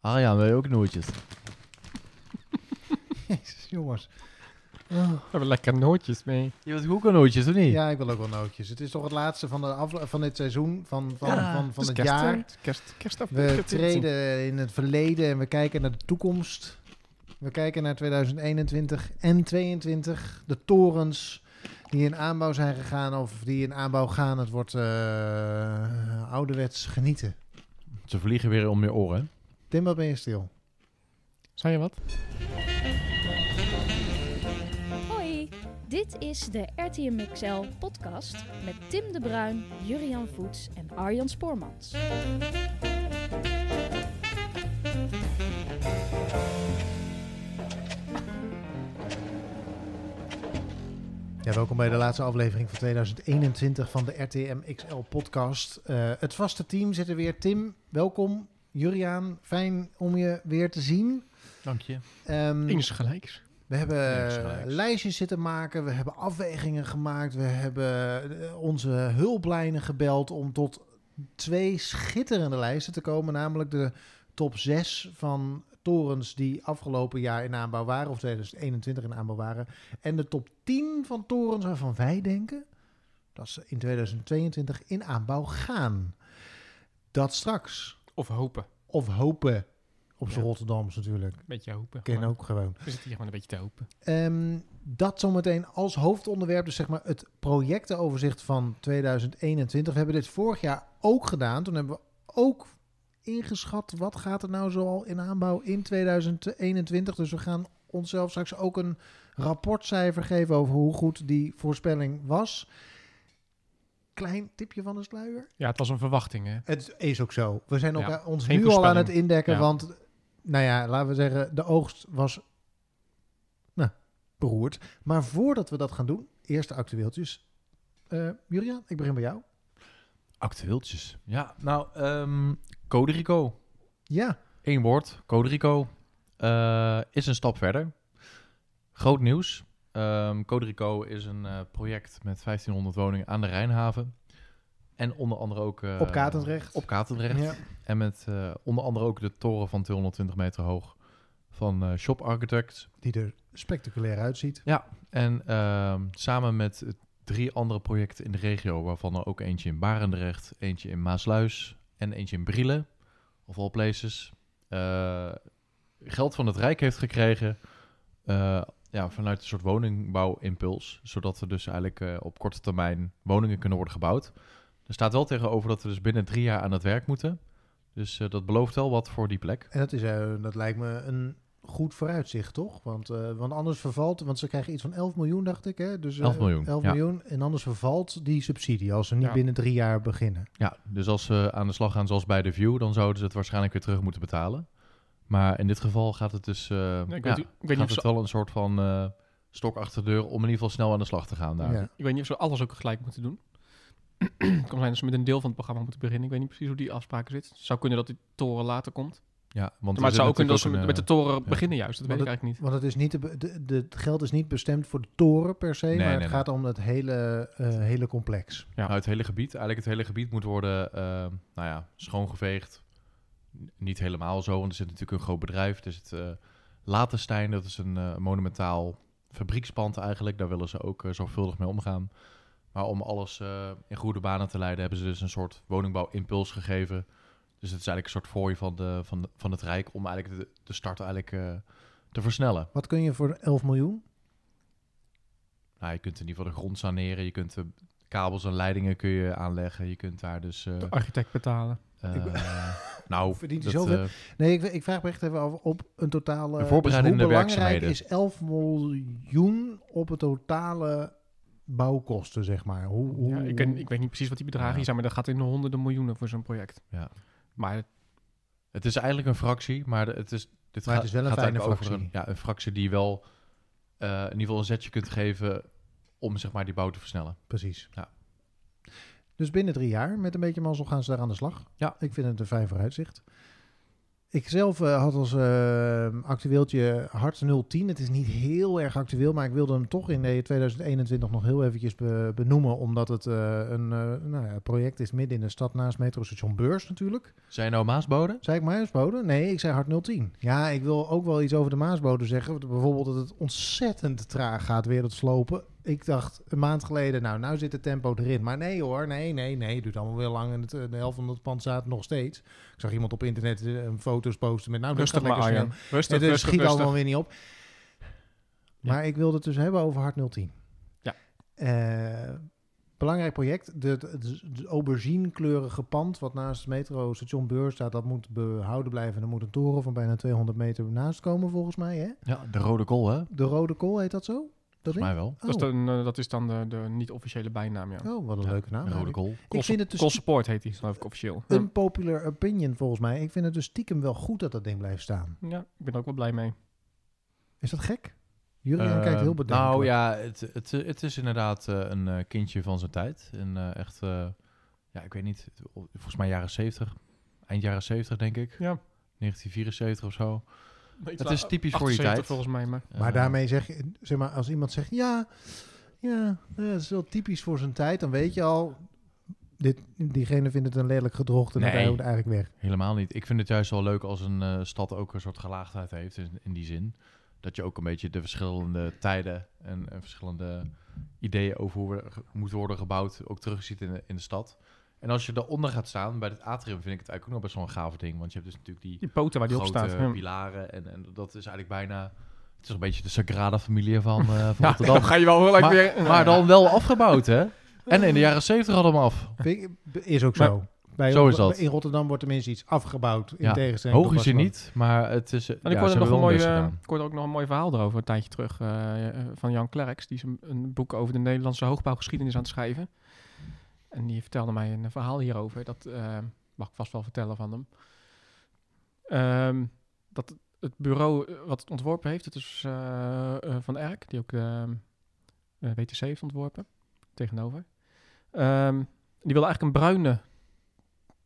Arjan, wil je ook nootjes? Jezus, jongens. We hebben lekker nootjes mee. Je wilt ook een nootjes, of niet? Ja, ik wil ook wel nootjes. Het is toch het laatste van, de afle- van dit seizoen, van, van, Ja, van, van het kerst, jaar. Kerst, kerstaf. We treden in het verleden en we kijken naar de toekomst. We kijken naar 2021 en 2022. De torens die in aanbouw zijn gegaan of die in aanbouw gaan. Het wordt eh, ouderwets genieten. Ze vliegen weer om je oren. Tim, wat ben je stil? Zei je wat? Hoi, dit is de RTM XL podcast met Tim de Bruin, Jurian Voets en Arjan Spoormans. Ja, welkom bij de laatste aflevering van 2021 van de RTM XL podcast. Eh, het vaste team zit er weer. Tim, welkom. Juriaan, fijn om je weer te zien. Dank je. Ehm, Eens gelijks. We hebben lijstjes zitten maken, we hebben afwegingen gemaakt, we hebben eh, onze hulplijnen gebeld om tot twee schitterende lijsten te komen, namelijk de top 6 van torens die afgelopen jaar in aanbouw waren, of 2021 in aanbouw waren, en de top 10 van torens waarvan wij denken dat ze in 2022 in aanbouw gaan. Dat straks. Of hopen. Of hopen. Op z'n Ja. Rotterdams natuurlijk. Beetje hopen. Ken ook gewoon. We zitten hier gewoon een beetje te hopen. Ehm, dat zometeen als hoofdonderwerp, dus zeg maar het projectenoverzicht van 2021. We hebben dit vorig jaar ook gedaan. Toen hebben we ook ingeschat wat gaat er nou zoal in aanbouw in 2021. Dus we gaan onszelf straks ook een rapportcijfer geven over hoe goed die voorspelling was. Klein tipje van de sluier. Ja, het was een verwachting, hè? Het is ook zo. We zijn Ja, elkaar, ons nu al aan het indekken, Ja. want nou ja, laten we zeggen, de oogst was nou, beroerd. Maar voordat we dat gaan doen, eerste actueeltjes. Eh Julian, ik begin bij jou. Actueeltjes. Ja, nou, ehm Code Rico. Ja, Eén woord, Code Rico. eh, is een stap verder. Groot nieuws. Ehm Code Rico is een eh, project met 1500 woningen aan de Rijnhaven. En onder andere ook... eh, Op Katendrecht. Op Katendrecht. ja. En met eh, onder andere ook de toren van 220 meter hoog van Shop Architects. die er spectaculair uitziet. Ja, en ehm, samen met drie andere projecten in de regio, waarvan er ook eentje in Barendrecht, eentje in Maasluis en eentje in Brielen, of all places, geld van het Rijk heeft gekregen ja, vanuit een soort woningbouwimpuls, zodat er dus eigenlijk eh, op korte termijn woningen kunnen worden gebouwd. Er staat wel tegenover dat we dus binnen drie jaar aan het werk moeten. Dus eh, dat belooft wel wat voor die plek. En dat, is, eh, dat lijkt me een goed vooruitzicht, toch? Want, want anders vervalt, want ze krijgen iets van 11 miljoen, dacht ik. Hè? Dus, eh, 11 miljoen, 11 ja. miljoen. En anders vervalt die subsidie als ze niet Ja. binnen drie jaar beginnen. Ja, dus als ze aan de slag gaan zoals bij de View, dan zouden ze het waarschijnlijk weer terug moeten betalen. Maar in dit geval gaat het dus, eh, ik ja, weet, ik, weet niet gaat of het wel een soort van eh, stok achter de deur om in ieder geval snel aan de slag te gaan daar. Ja. ik weet niet of ze alles ook gelijk moeten doen. Het kan zijn dat ze met een deel van het programma moeten beginnen. Ik weet niet precies hoe die afspraken zitten. Het zou kunnen dat die toren later komt. Ja, want maar er het zit zou ook kunnen dat ze met, de toren ja. beginnen juist. Dat weet ik eigenlijk niet. Want het, is niet de, de, de- het geld is niet bestemd voor de toren per se, Nee, maar nee, het nee. gaat om het hele, eh, hele complex. Ja. Nou, het hele gebied, eigenlijk het hele gebied moet worden, eh, nou ja, schoongeveegd. Niet helemaal zo, want er zit natuurlijk een groot bedrijf. Er zit eh Latenstein, dat is een eh, monumentaal fabriekspand eigenlijk. Daar willen ze ook eh, zorgvuldig mee omgaan. Maar om alles eh, in goede banen te leiden, hebben ze dus een soort woningbouwimpuls gegeven. Dus het is eigenlijk een soort fooi van, de, van, de, van het Rijk om eigenlijk de, de start eigenlijk eh, te versnellen. Wat kun je voor 11 miljoen? Nou, je kunt in ieder geval de grond saneren, je kunt de kabels en leidingen kun je aanleggen. Je kunt daar dus... eh, De architect betalen. eh, nou, Verdient hij zoveel? eh, Nee, ik, ik vraag me echt even af op een totale... De voorbereidende dus hoe belangrijk is 11 miljoen op het totale bouwkosten, zeg maar? Hoe, hoe, Ja, ik, ken- ik weet niet precies wat die bedragen Ja. zijn, maar dat gaat in de honderden miljoenen voor zo'n project. Ja. Maar het is eigenlijk een fractie, maar het is, dit Maar het is wel een gaat fijne eigenlijk over fractie. Een, ja, een fractie die wel eh, in ieder geval een zetje kunt geven om zeg maar, die bouw te versnellen. Precies. Ja. Dus binnen drie jaar, met een beetje mazzel, gaan ze daar aan de slag. Ja. Ik vind het een fijn vooruitzicht. Ik zelf eh, had als eh, actueeltje Hart 010. Het is niet heel erg actueel, maar ik wilde hem toch in de 2021 nog heel eventjes be- benoemen. Omdat het eh, een eh, nou ja, project is midden in de stad naast metrostation Beurs natuurlijk. Zijn je nou Maasbode? Zei ik Maasbode? Nee, ik zei Hart 010. Ja, ik wil ook wel iets over de Maasbode zeggen. Bijvoorbeeld dat het ontzettend traag gaat weer het slopen. Ik dacht een maand geleden, nou, nou zit het tempo erin. Maar nee hoor, nee, nee, nee. Het duurt allemaal weer lang. En het, eh, de helft van het pand staat nog steeds. Ik zag iemand op internet eh, foto's posten met, nou, dat rustig maar, lekker Arjan. snel. Rustig, Het rustig, schiet rustig. allemaal weer niet op. Maar ik wilde het dus hebben over Hart 010. Ja. Eh, belangrijk project. De, het de aubergine-kleurige pand wat naast het metrostation Beurs staat, dat moet behouden blijven. En er moet een toren van bijna 200 meter naast komen, volgens mij. Hè? Ja, de Rode Kool, hè? De Rode Kool, heet dat zo? Volgens mij wel. Dat, is Oh. dan, eh, dat is dan de, de niet-officiële bijnaam, ja. Oh, wat een Ja, leuke naam. de Rode. Ik vind het dus Support heet die, geloof ik, officieel. Een popular opinion, volgens mij. Ik vind het dus stiekem wel goed dat dat ding blijft staan. ja, ik ben ook wel blij mee. Is dat gek? Julian Eh, kijkt heel bedenkelijk. Nou ja, het, het, het is inderdaad eh, een eh, kindje van zijn tijd. En echt, ja, ik weet niet, volgens mij jaren 70. Eind jaren 70, denk ik. Ja. 1974 of zo. Het is typisch voor die tijd. volgens mij, maar... Maar daarmee zeg je, zeg maar, als iemand zegt, ja, ja, dat is wel typisch voor zijn tijd, dan weet je al, dit, diegene vindt het een lelijk gedrocht en Nee. dan hij moet eigenlijk weg. Helemaal niet. Ik vind het juist wel leuk als een eh, stad ook een soort gelaagdheid heeft in, in die zin. Dat je ook een beetje de verschillende tijden en, en verschillende ideeën over hoe er moet worden gebouwd ook terugziet in de, in de stad. En als je daaronder gaat staan, bij het atrium, vind ik het eigenlijk ook nog best wel een gaaf ding. Want je hebt dus natuurlijk die Die poten waar die op grote staat. Ja. pilaren en, en dat is eigenlijk bijna... Het is een beetje de Sagrada Familia van, eh, van Ja, Rotterdam. dan ga je wel gelijk Maar- weer... Maar dan wel afgebouwd, hè? En in de jaren 70 hadden we hem af. Is ook Maar- zo. Bij, Zo is dat. In Rotterdam wordt tenminste iets afgebouwd, in Ja, tegenstelling Hoog is hij Barcelona. niet, maar het is... En ja, ik, hoorde nog een eh, ik hoorde ook nog een mooi verhaal erover een tijdje terug eh, eh, van Jan Klerks. Die is een, een boek over de Nederlandse hoogbouwgeschiedenis aan het schrijven. En die vertelde mij een verhaal hierover. Dat eh, mag ik vast wel vertellen van hem. Ehm, dat het bureau eh, wat het ontworpen heeft, het is eh, van Erk, die ook de eh, WTC heeft ontworpen, tegenover. Ehm, die wilde eigenlijk een bruine,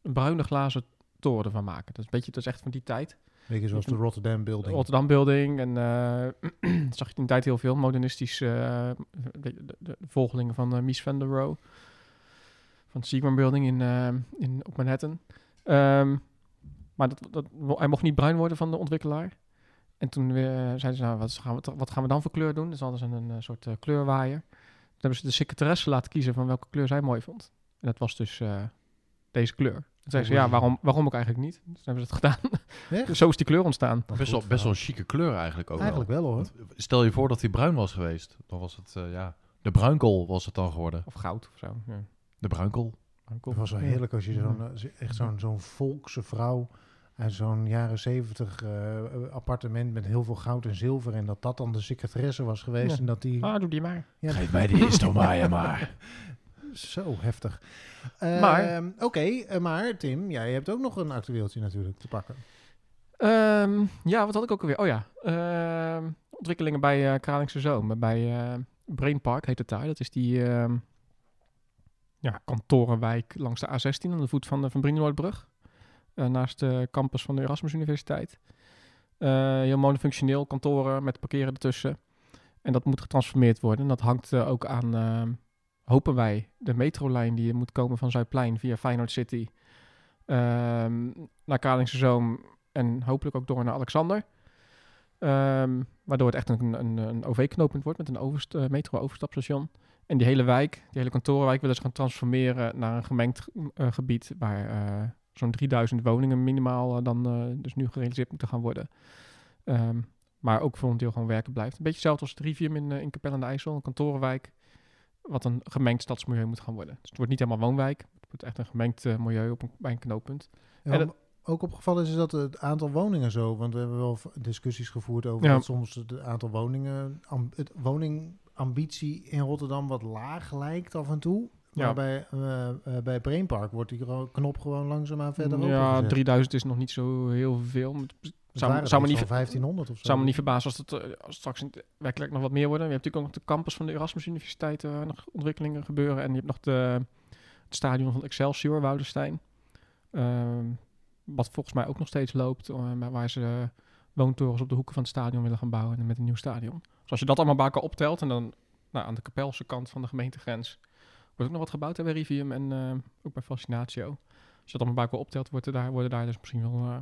een bruine glazen toren ervan maken. Dat is, een beetje, dat is echt van die tijd. Beetje zoals de Rotterdam Building. Rotterdam Building. En eh zag je in die tijd heel veel modernistisch. eh, de, de, de volgelingen van Mies van der Rohe. Van Seagram Building in, eh, in, op Manhattan. Ehm, maar dat, dat, hij mocht niet bruin worden van de ontwikkelaar. En toen weer, zeiden ze, nou, wat gaan, we, wat gaan we dan voor kleur doen? Dus hadden ze een, eh, soort eh, kleurwaaier. Toen hebben ze de secretaresse laten kiezen van welke kleur zij mooi vond. En dat was dus eh, deze kleur. Toen zei ze, ja, waarom, waarom ook eigenlijk niet? Dus toen hebben ze het gedaan. Dus zo is die kleur ontstaan. Wat Best goed wel, best wel een chique kleur eigenlijk ook Eigenlijk wel hoor. Want Stel je voor dat hij bruin was geweest. Dan was het, eh, ja... De bruinkool was het dan geworden. Of goud of zo. Ja. De bruinkool. Het was wel heerlijk als je zo'n, eh, echt zo'n, zo'n volkse vrouw uit zo'n jaren zeventig eh, appartement met heel veel goud en zilver en dat dat dan de secretaresse was geweest Ja. en dat die... Ah, doe die maar. Ja, Geef mij die Istomaya maar. Zo heftig. Maar- Oké, eh, maar Tim, jij hebt ook nog een actueeltje natuurlijk te pakken. Ehm, ja, wat had ik ook alweer? Oh ja, ehm, ontwikkelingen bij eh Kralingse Zoom. Bij eh Brain Park heet het daar. Dat is die ehm, ja, kantorenwijk langs de A16 aan de voet van de Van Brienenoordbrug. Eh, naast de campus van de Erasmus Universiteit. Eh, heel monofunctioneel, kantoren met parkeren ertussen. En dat moet getransformeerd worden. En dat hangt eh, ook aan, hopen wij, de metrolijn die moet komen van Zuidplein via Feyenoord City. ehm, naar Kralingse Zoom en hopelijk ook door naar Alexander. Ehm, waardoor het echt een, een, een OV-knooppunt wordt met een overst, eh, metro-overstapstation. En die hele wijk, die hele kantorenwijk, willen ze gaan transformeren naar een gemengd eh, gebied waar eh, zo'n 3000 woningen minimaal eh, dan dus nu gerealiseerd moeten gaan worden. Ehm, maar ook voor een deel gewoon werken blijft. Een beetje hetzelfde als het Rivium in, in Capelle aan de IJssel, een kantorenwijk, wat een gemengd stadsmilieu moet gaan worden. Dus het wordt niet helemaal woonwijk, het wordt echt een gemengd milieu op een, bij een knooppunt. Ja, En ook opgevallen is, is dat het aantal woningen zo, want we hebben wel discussies gevoerd over Ja. dat soms het aantal woningen, het woningambitie in Rotterdam wat laag lijkt af en toe. Ja. Maar bij, eh, eh, bij Brainpark wordt die knop gewoon langzaamaan verder Ja, opengezet. 3000 is nog niet zo heel veel. Zou, zou, me niet, iets van 1500 of zo. zou me niet verbazen als het eh, als straks werkelijk nog wat meer worden. Je hebt natuurlijk ook nog de campus van de Erasmus Universiteit, waar nog ontwikkelingen gebeuren. En je hebt nog de, het stadion van Excelsior, Woudenstein. Ehm, wat volgens mij ook nog steeds loopt, maar waar ze woontorens op de hoeken van het stadion willen gaan bouwen en met een nieuw stadion. Dus als je dat allemaal bij elkaar optelt en dan nou, aan de Kapelse kant van de gemeentegrens wordt ook nog wat gebouwd hè, bij Rivium en eh, ook bij Fascinatio. Als je dat allemaal bij elkaar optelt, wordt er daar, worden daar dus misschien wel eh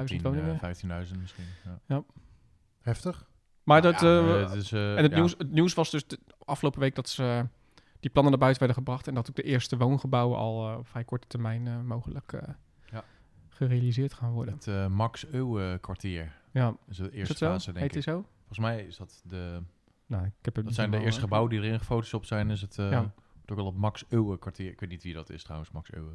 10.000 10, woningen. eh, 15.000 misschien. Ja. Heftig. maar dat, Ja, eh, eh, het is, eh, en het, ja. nieuws, het nieuws was dus de afgelopen week dat ze eh, die plannen naar buiten werden gebracht en dat ook de eerste woongebouwen al eh, op vrij korte termijn eh, mogelijk eh, Ja. gerealiseerd gaan worden. Het eh, Max Euwe kwartier. Ja, Dat is de is eerste fase, denk Heet ik. het zo? Volgens mij is dat de... Nou, ik heb het Dat zijn de eerste gebouwen die erin gefotoshopt zijn. Is het eh Ja. ook wel op Max Euwe kwartier. Ik weet niet wie dat is trouwens, Max Euwe.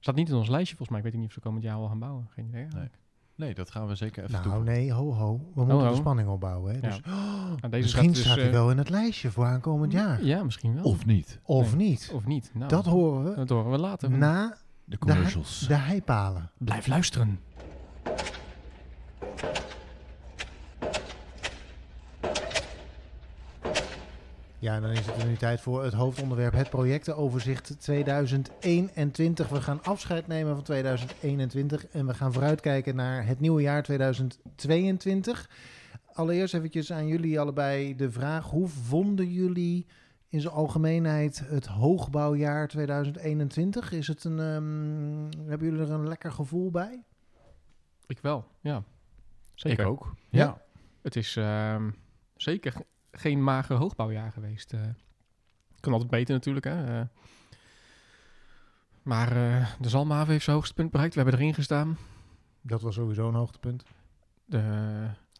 Staat niet in ons lijstje volgens mij. Ik weet niet of ze komend jaar wel gaan bouwen. Geen idee. Nee. Nee, dat gaan we zeker even Nou, toevoegen. nee, ho, ho. We moeten ho. de spanning opbouwen. Hè? Ja. Dus, Nou, deze misschien dus, staat hij eh, wel in het lijstje voor aankomend jaar. Ja, misschien wel. Of niet. Of Nee. niet. Of niet. Nou, dat horen we dat horen we later. na De de, commercials. de heipalen. Blijf luisteren. Ja, dan is het er nu tijd voor het hoofdonderwerp, het projectenoverzicht 2021. We gaan afscheid nemen van 2021 en we gaan vooruitkijken naar het nieuwe jaar 2022. Allereerst eventjes aan jullie allebei de vraag, hoe vonden jullie in zijn algemeenheid het hoogbouwjaar 2021? Is het een, ehm, hebben jullie er een lekker gevoel bij? Ik wel, ja. Zeker. Ik ook. Ja. Ja. Het is ehm, zeker geen mager hoogbouwjaar geweest. eh. kan altijd beter natuurlijk, hè. eh. maar eh, de Zalmhaven heeft zijn hoogste punt bereikt. We hebben erin gestaan. Dat was sowieso een hoogtepunt. De,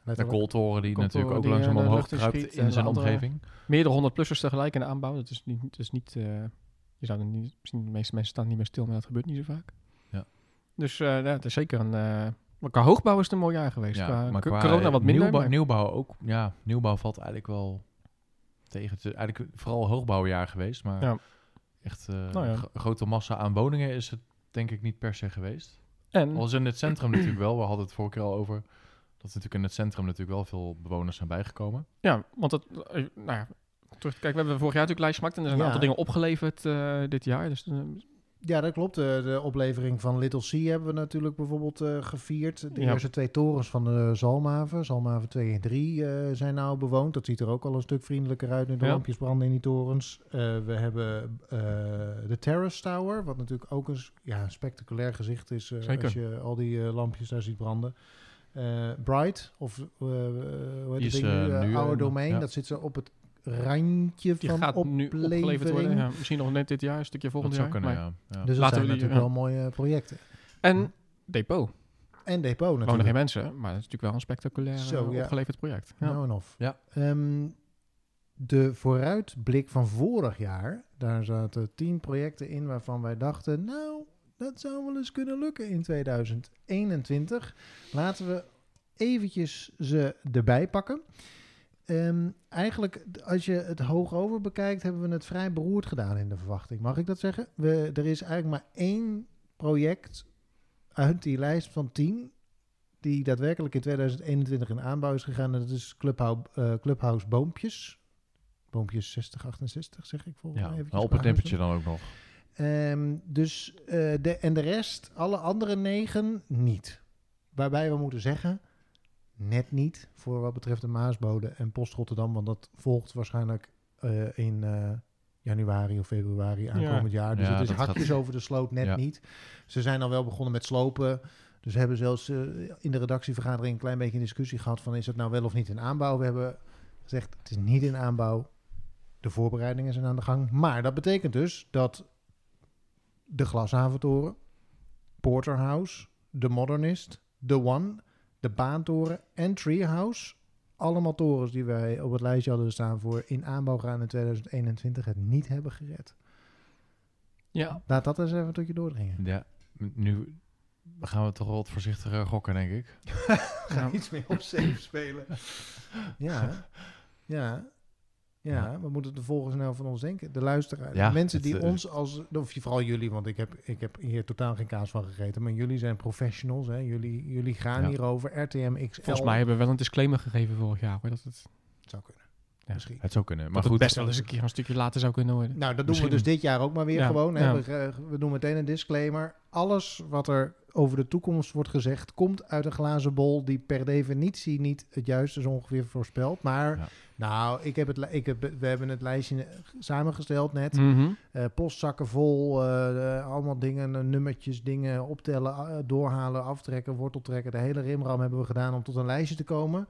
De kooltoren die Kooltoren natuurlijk ook die, langzaam omhoog kruipt in zijn omgeving. meerdere honderdplussers tegelijk in de aanbouw. Dat is niet... Dat is niet eh, je zou er niet misschien de meeste mensen staan niet meer stil, maar dat gebeurt niet zo vaak. Ja. Dus eh, ja, het is zeker een... eh maar qua hoogbouw is het een mooi jaar geweest. Ja, qua, maar qua corona wat minder. Nieuwbouw, maar- nieuwbouw ook. Ja, nieuwbouw valt eigenlijk wel tegen. Het eigenlijk vooral hoogbouwjaar geweest, maar Ja. echt eh, Nou ja. gro- grote massa aan woningen is het denk ik niet per se geweest. en Al is in het centrum natuurlijk wel. We hadden het vorige keer al over dat natuurlijk in het centrum natuurlijk wel veel bewoners zijn bijgekomen. Ja, want dat, eh, nou ja, terug te kijken, we hebben vorig jaar natuurlijk lijst gemaakt en er zijn een aantal dingen opgeleverd eh, dit jaar. Dus eh, Ja, dat klopt. De, de oplevering van Little Sea hebben we natuurlijk bijvoorbeeld eh, gevierd. De Ja. eerste twee torens van de Zalmhaven, Zalmhaven 2 en 3, eh, zijn nou bewoond. Dat ziet er ook al een stuk vriendelijker uit nu de Ja. lampjes branden in die torens. Eh, we hebben eh, de Terrace Tower, wat natuurlijk ook een ja, een spectaculair gezicht is eh, als je al die eh, lampjes daar ziet branden. Eh, Bright, of eh hoe heet Die is, nu? eh, Eh, eh, Domain, ja. dat zit zo op het randje die van gaat nu opgeleverd worden. Ja, misschien nog net dit jaar, een stukje volgend dat zou jaar. kunnen, maar- ja. ja. Dus dat Laten zijn we die- natuurlijk ja. wel mooie projecten. En depot. En depot Er wonen natuurlijk. geen mensen, maar het is natuurlijk wel een spectaculair Zo, eh, opgeleverd project. Ja. Nou en of. Ja. Ehm, de vooruitblik van vorig jaar, daar zaten tien projecten in waarvan wij dachten, nou, dat zou wel eens kunnen lukken in 2021. Laten we eventjes ze erbij pakken. Ehm, eigenlijk, als je het hoog over bekijkt, hebben we het vrij beroerd gedaan in de verwachting. Mag ik dat zeggen? We, er is eigenlijk maar één project uit die lijst van tien die daadwerkelijk in 2021 in aanbouw is gegaan. En dat is Clubhouse, eh, Clubhouse Boompjes. Boompjes 6068, zeg ik volgens Ja, mij. nou, op het dan ook nog. Ehm, dus, eh, de, en de rest, alle andere negen, niet. Waarbij we moeten zeggen, net niet voor wat betreft de Maasbode en Post Rotterdam. Want dat volgt waarschijnlijk eh, in eh, januari of februari aankomend jaar. Dus Ja, het is gaat- hakjes over de sloot, net Ja. niet. Ze zijn al wel begonnen met slopen. Dus we hebben zelfs eh, in de redactievergadering een klein beetje een discussie gehad van is het nou wel of niet in aanbouw. We hebben gezegd het is niet in aanbouw. De voorbereidingen zijn aan de gang. Maar dat betekent dus dat de Glashaventoren, Porterhouse, de Modernist, de One, de Baantoren en Treehouse. Allemaal torens die wij op het lijstje hadden staan voor in aanbouw gaan in 2021 het niet hebben gered. Ja. Laat dat eens even tot je doordringen. Ja, nu gaan we toch wel wat voorzichtiger gokken, denk ik. Ja. iets meer op safe spelen. ja, ja. Ja, we moeten de volgers nou van ons denken. De luisteraar. Ja, de mensen die eh, ons als... Of je- vooral jullie, want ik heb, ik heb hier totaal geen kaas van gegeten. Maar jullie zijn professionals. Hè? Jullie, jull gaan Ja. hierover. RTM XL. Volgens mij hebben we wel een disclaimer gegeven vorig jaar. Hoor, dat het, zou kunnen. Ja. Misschien. Het zou kunnen. maar dat goed, het best wel eens een keer een stukje later zou kunnen worden. Nou, dat doen Misschien- we dus dit jaar ook maar weer gewoon. Hè? We, eh, we doen meteen een disclaimer. Alles wat er over de toekomst wordt gezegd, komt uit een glazen bol die per definitie niet het juiste is ongeveer voorspelt. Maar Ja. nou, ik heb het, ik heb, we hebben het lijstje samengesteld net. Mhm. Eh, postzakken vol, eh, eh, allemaal dingen, nummertjes, dingen optellen, doorhalen, aftrekken, worteltrekken. De hele rimram hebben we gedaan om tot een lijstje te komen.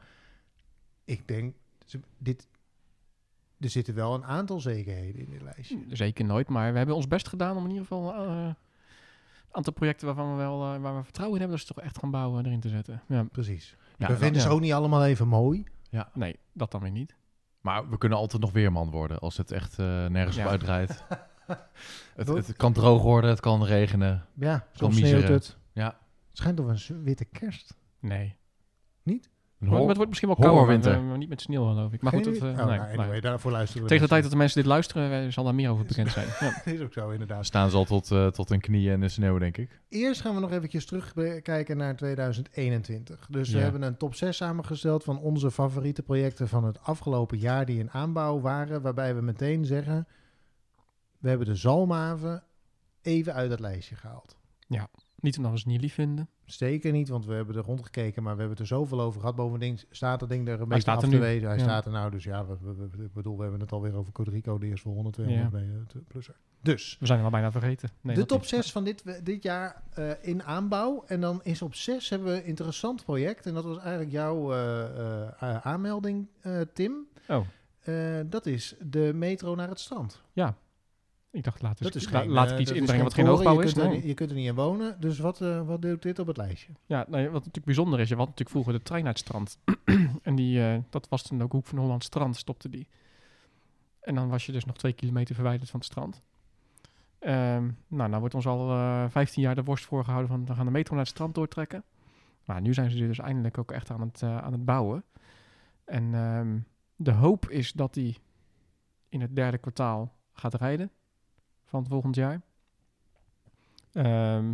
Ik denk, dit, er zitten wel een aantal zekerheden in dit lijstje. Zeker nooit, maar we hebben ons best gedaan om in ieder geval aantal projecten waarvan we wel eh, waar we vertrouwen in hebben, dat ze toch echt gaan bouwen erin te zetten. Ja. Precies. Ja, we vinden ja. ze ook niet allemaal even mooi. Nee, dat dan weer niet. Maar we kunnen altijd nog weerman worden als het echt eh, nergens Ja. op uitdraait. het, het kan droog worden, het kan regenen. Ja, Kan soms sneeuwt het. Ja. Het schijnt of een witte kerst. Nee. Een Maar hor- het wordt misschien wel kouder, maar, maar niet met sneeuw geloof ik. Maar goed, dat, eh, Oh, nee, nou, daarvoor luisteren we. Tegen de dus. tijd dat de mensen dit luisteren, eh, zal daar meer over bekend zijn. Ja. Dat is ook zo, inderdaad. staan ze al tot, eh, tot hun knieën in de sneeuw, denk ik. Eerst gaan we nog eventjes terugkijken naar 2021. Dus we Ja. hebben een top 6 samengesteld van onze favoriete projecten van het afgelopen jaar die in aanbouw waren. Waarbij we meteen zeggen, we hebben de Zalmhaven even uit het lijstje gehaald. Niet omdat we ze niet lief vinden. Zeker niet, want we hebben er rondgekeken, maar we hebben het er zoveel over gehad. Bovendien staat dat ding er een beetje staat af er te nu. wezen. Hij Ja. staat er nou, dus ja, we, we- we- ik bedoel, we hebben het alweer over Codrico, de eerste 100, 200 Ja. eh, plusser. Dus, We zijn hem al bijna vergeten. Nee, de top niet. 6 van dit, dit jaar eh, in aanbouw. En dan is op 6 hebben we een interessant project. En dat was eigenlijk jouw eh, aanmelding, Tim. Oh, dat is de metro naar het strand. Ik dacht, laat, eens, dat is la- geen, laat eh, ik iets dat is inbrengen wat geen hoogbouw je is. Kunt Nee. je kunt er niet in wonen. Dus wat, eh, wat doet dit op het lijstje? Ja, nee, wat natuurlijk bijzonder is, je had natuurlijk vroeger de trein uit het strand. en die, eh, dat was toen ook Hoek van Holland strand, stopte die. En dan was je dus nog twee kilometer verwijderd van het strand. Ehm, nou, nou wordt ons al eh 15 jaar de worst voorgehouden van we gaan de metro naar het strand doortrekken. Maar nu zijn ze dus eindelijk ook echt aan het, eh, aan het bouwen. En ehm, de hoop is dat die in het derde kwartaal gaat rijden van het volgend jaar. Ehm,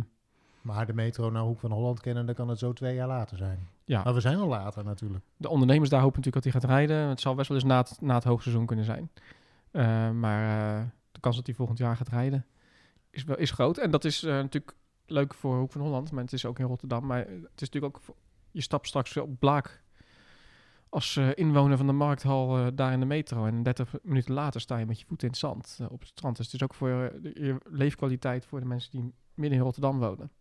Maar de metro naar Hoek van Holland kennen, dan kan het zo twee jaar later zijn. ja, Maar we zijn al later natuurlijk. de ondernemers daar hopen natuurlijk dat hij gaat rijden. Het zal best wel eens na het, na het hoogseizoen kunnen zijn. Eh, maar eh, de kans dat hij volgend jaar gaat rijden is, wel, is groot. En dat is eh, natuurlijk leuk voor Hoek van Holland, maar het is ook in Rotterdam. Maar het is natuurlijk ook, je stapt straks op Blaak als eh, inwoner van de markthal eh, daar in de metro. En 30 minuten later sta je met je voeten in het zand eh, op het strand. Dus het is ook voor de, je leefkwaliteit voor de mensen die midden in Rotterdam wonen.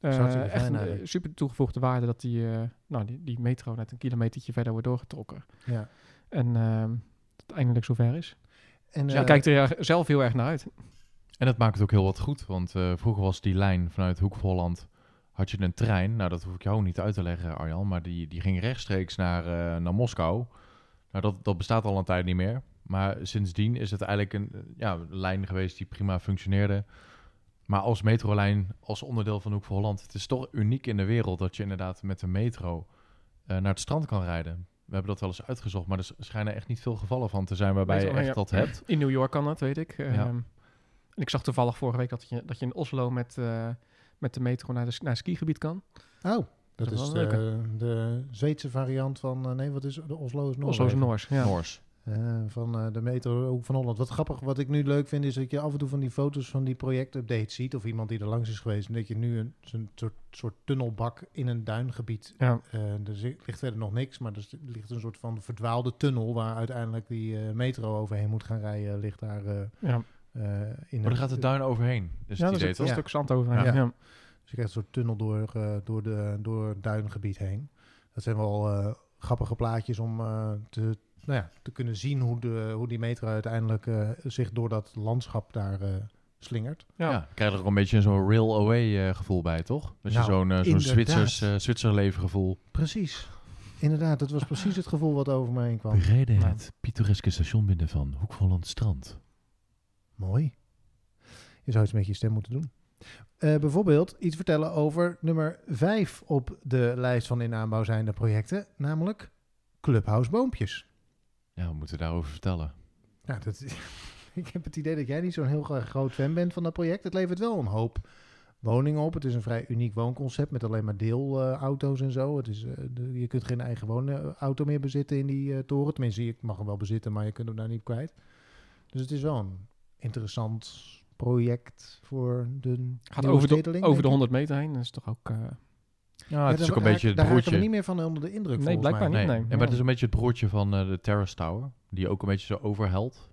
Eh, echt een super toegevoegde waarde dat die, eh, nou, die, die metro net een kilometertje verder wordt doorgetrokken. Ja. En ehm, dat het eindelijk zover is. En, Dus eh, ja, kijkt er zelf heel erg naar uit. En dat maakt het ook heel wat goed, want eh, vroeger was die lijn vanuit Hoek van Holland, had je een trein, nou dat hoef ik jou niet uit te leggen Arjan, maar die, die ging rechtstreeks naar, eh, naar Moskou. Nou dat, dat bestaat al een tijd niet meer, maar sindsdien is het eigenlijk een ja, lijn geweest die prima functioneerde. Maar als metrolijn, als onderdeel van Hoek van Holland, het is toch uniek in de wereld dat je inderdaad met de metro eh, naar het strand kan rijden. We hebben dat wel eens uitgezocht, maar er schijnen echt niet veel gevallen van te zijn waarbij je echt ja. dat hebt. In New York kan dat, weet ik. Ja. Ehm, en ik zag toevallig vorige week dat je, dat je in Oslo met, eh, met de metro naar, de, naar het skigebied kan. Oh, dat Dat is is wel de, de Zweedse variant van... eh, nee, wat is de Oslo is Noorwegen. Oslo is Noors. Ja. Noors. Eh, van eh, de metro Hoek van Holland. Wat grappig, wat ik nu leuk vind, is dat je af en toe van die foto's van die projectupdates ziet. Of iemand die er langs is geweest. En dat je nu een zo'n soort, soort tunnelbak in een duingebied. Ja. eh, er ligt verder nog niks, maar er ligt een soort van verdwaalde tunnel. Waar uiteindelijk die eh, metro overheen moet gaan rijden. Ligt daar eh, Ja. Eh, in Maar er gaat de duin overheen, dus ja, het dat is een stuk zand over. Ja. Ja. Ja. Dus je krijgt een soort tunnel door, eh, door, de, door het duingebied heen. Dat zijn wel eh, grappige plaatjes om eh, te, nou ja, te kunnen zien hoe, de, hoe die metro uiteindelijk eh, zich door dat landschap daar eh, slingert. Ja. Ja, krijg je er ook een beetje zo'n rail-away eh, gevoel bij, toch? Dus Nou, je zo'n zo'n. Zwitsers, Zwitserleven gevoel. Precies. Inderdaad, dat was precies het gevoel wat over me heen kwam. rijden Nou. het pittoreske station binnen van Hoek van Holland Strand. Mooi. Je zou iets met je stem moeten doen. Eh, bijvoorbeeld iets vertellen over nummer 5 op de lijst van in aanbouw zijnde projecten, namelijk Clubhouse Boompjes. Ja, we moeten daarover vertellen. Ja, dat, ik heb het idee dat jij niet zo'n heel gro- groot fan bent van dat project. Het levert wel een hoop woningen op. Het is een vrij uniek woonconcept met alleen maar deelauto's en zo. Het is, eh, de- je kunt geen eigen woonauto meer bezitten in die eh, toren. Tenminste, je mag hem wel bezitten, maar je kunt hem daar niet kwijt. Dus het is wel een interessant project voor de Gaat over de, stedeling, over de denk ik? 100 meter heen. Dat is toch ook... eh, Ja, het Ja, is ook daar een beetje het Daar broertje. we niet meer van onder de indruk, Nee, blijkbaar mij. niet. Nee, nee. en maar het is een beetje het broertje van eh, de Terrace Tower, die ook een beetje zo overhelt.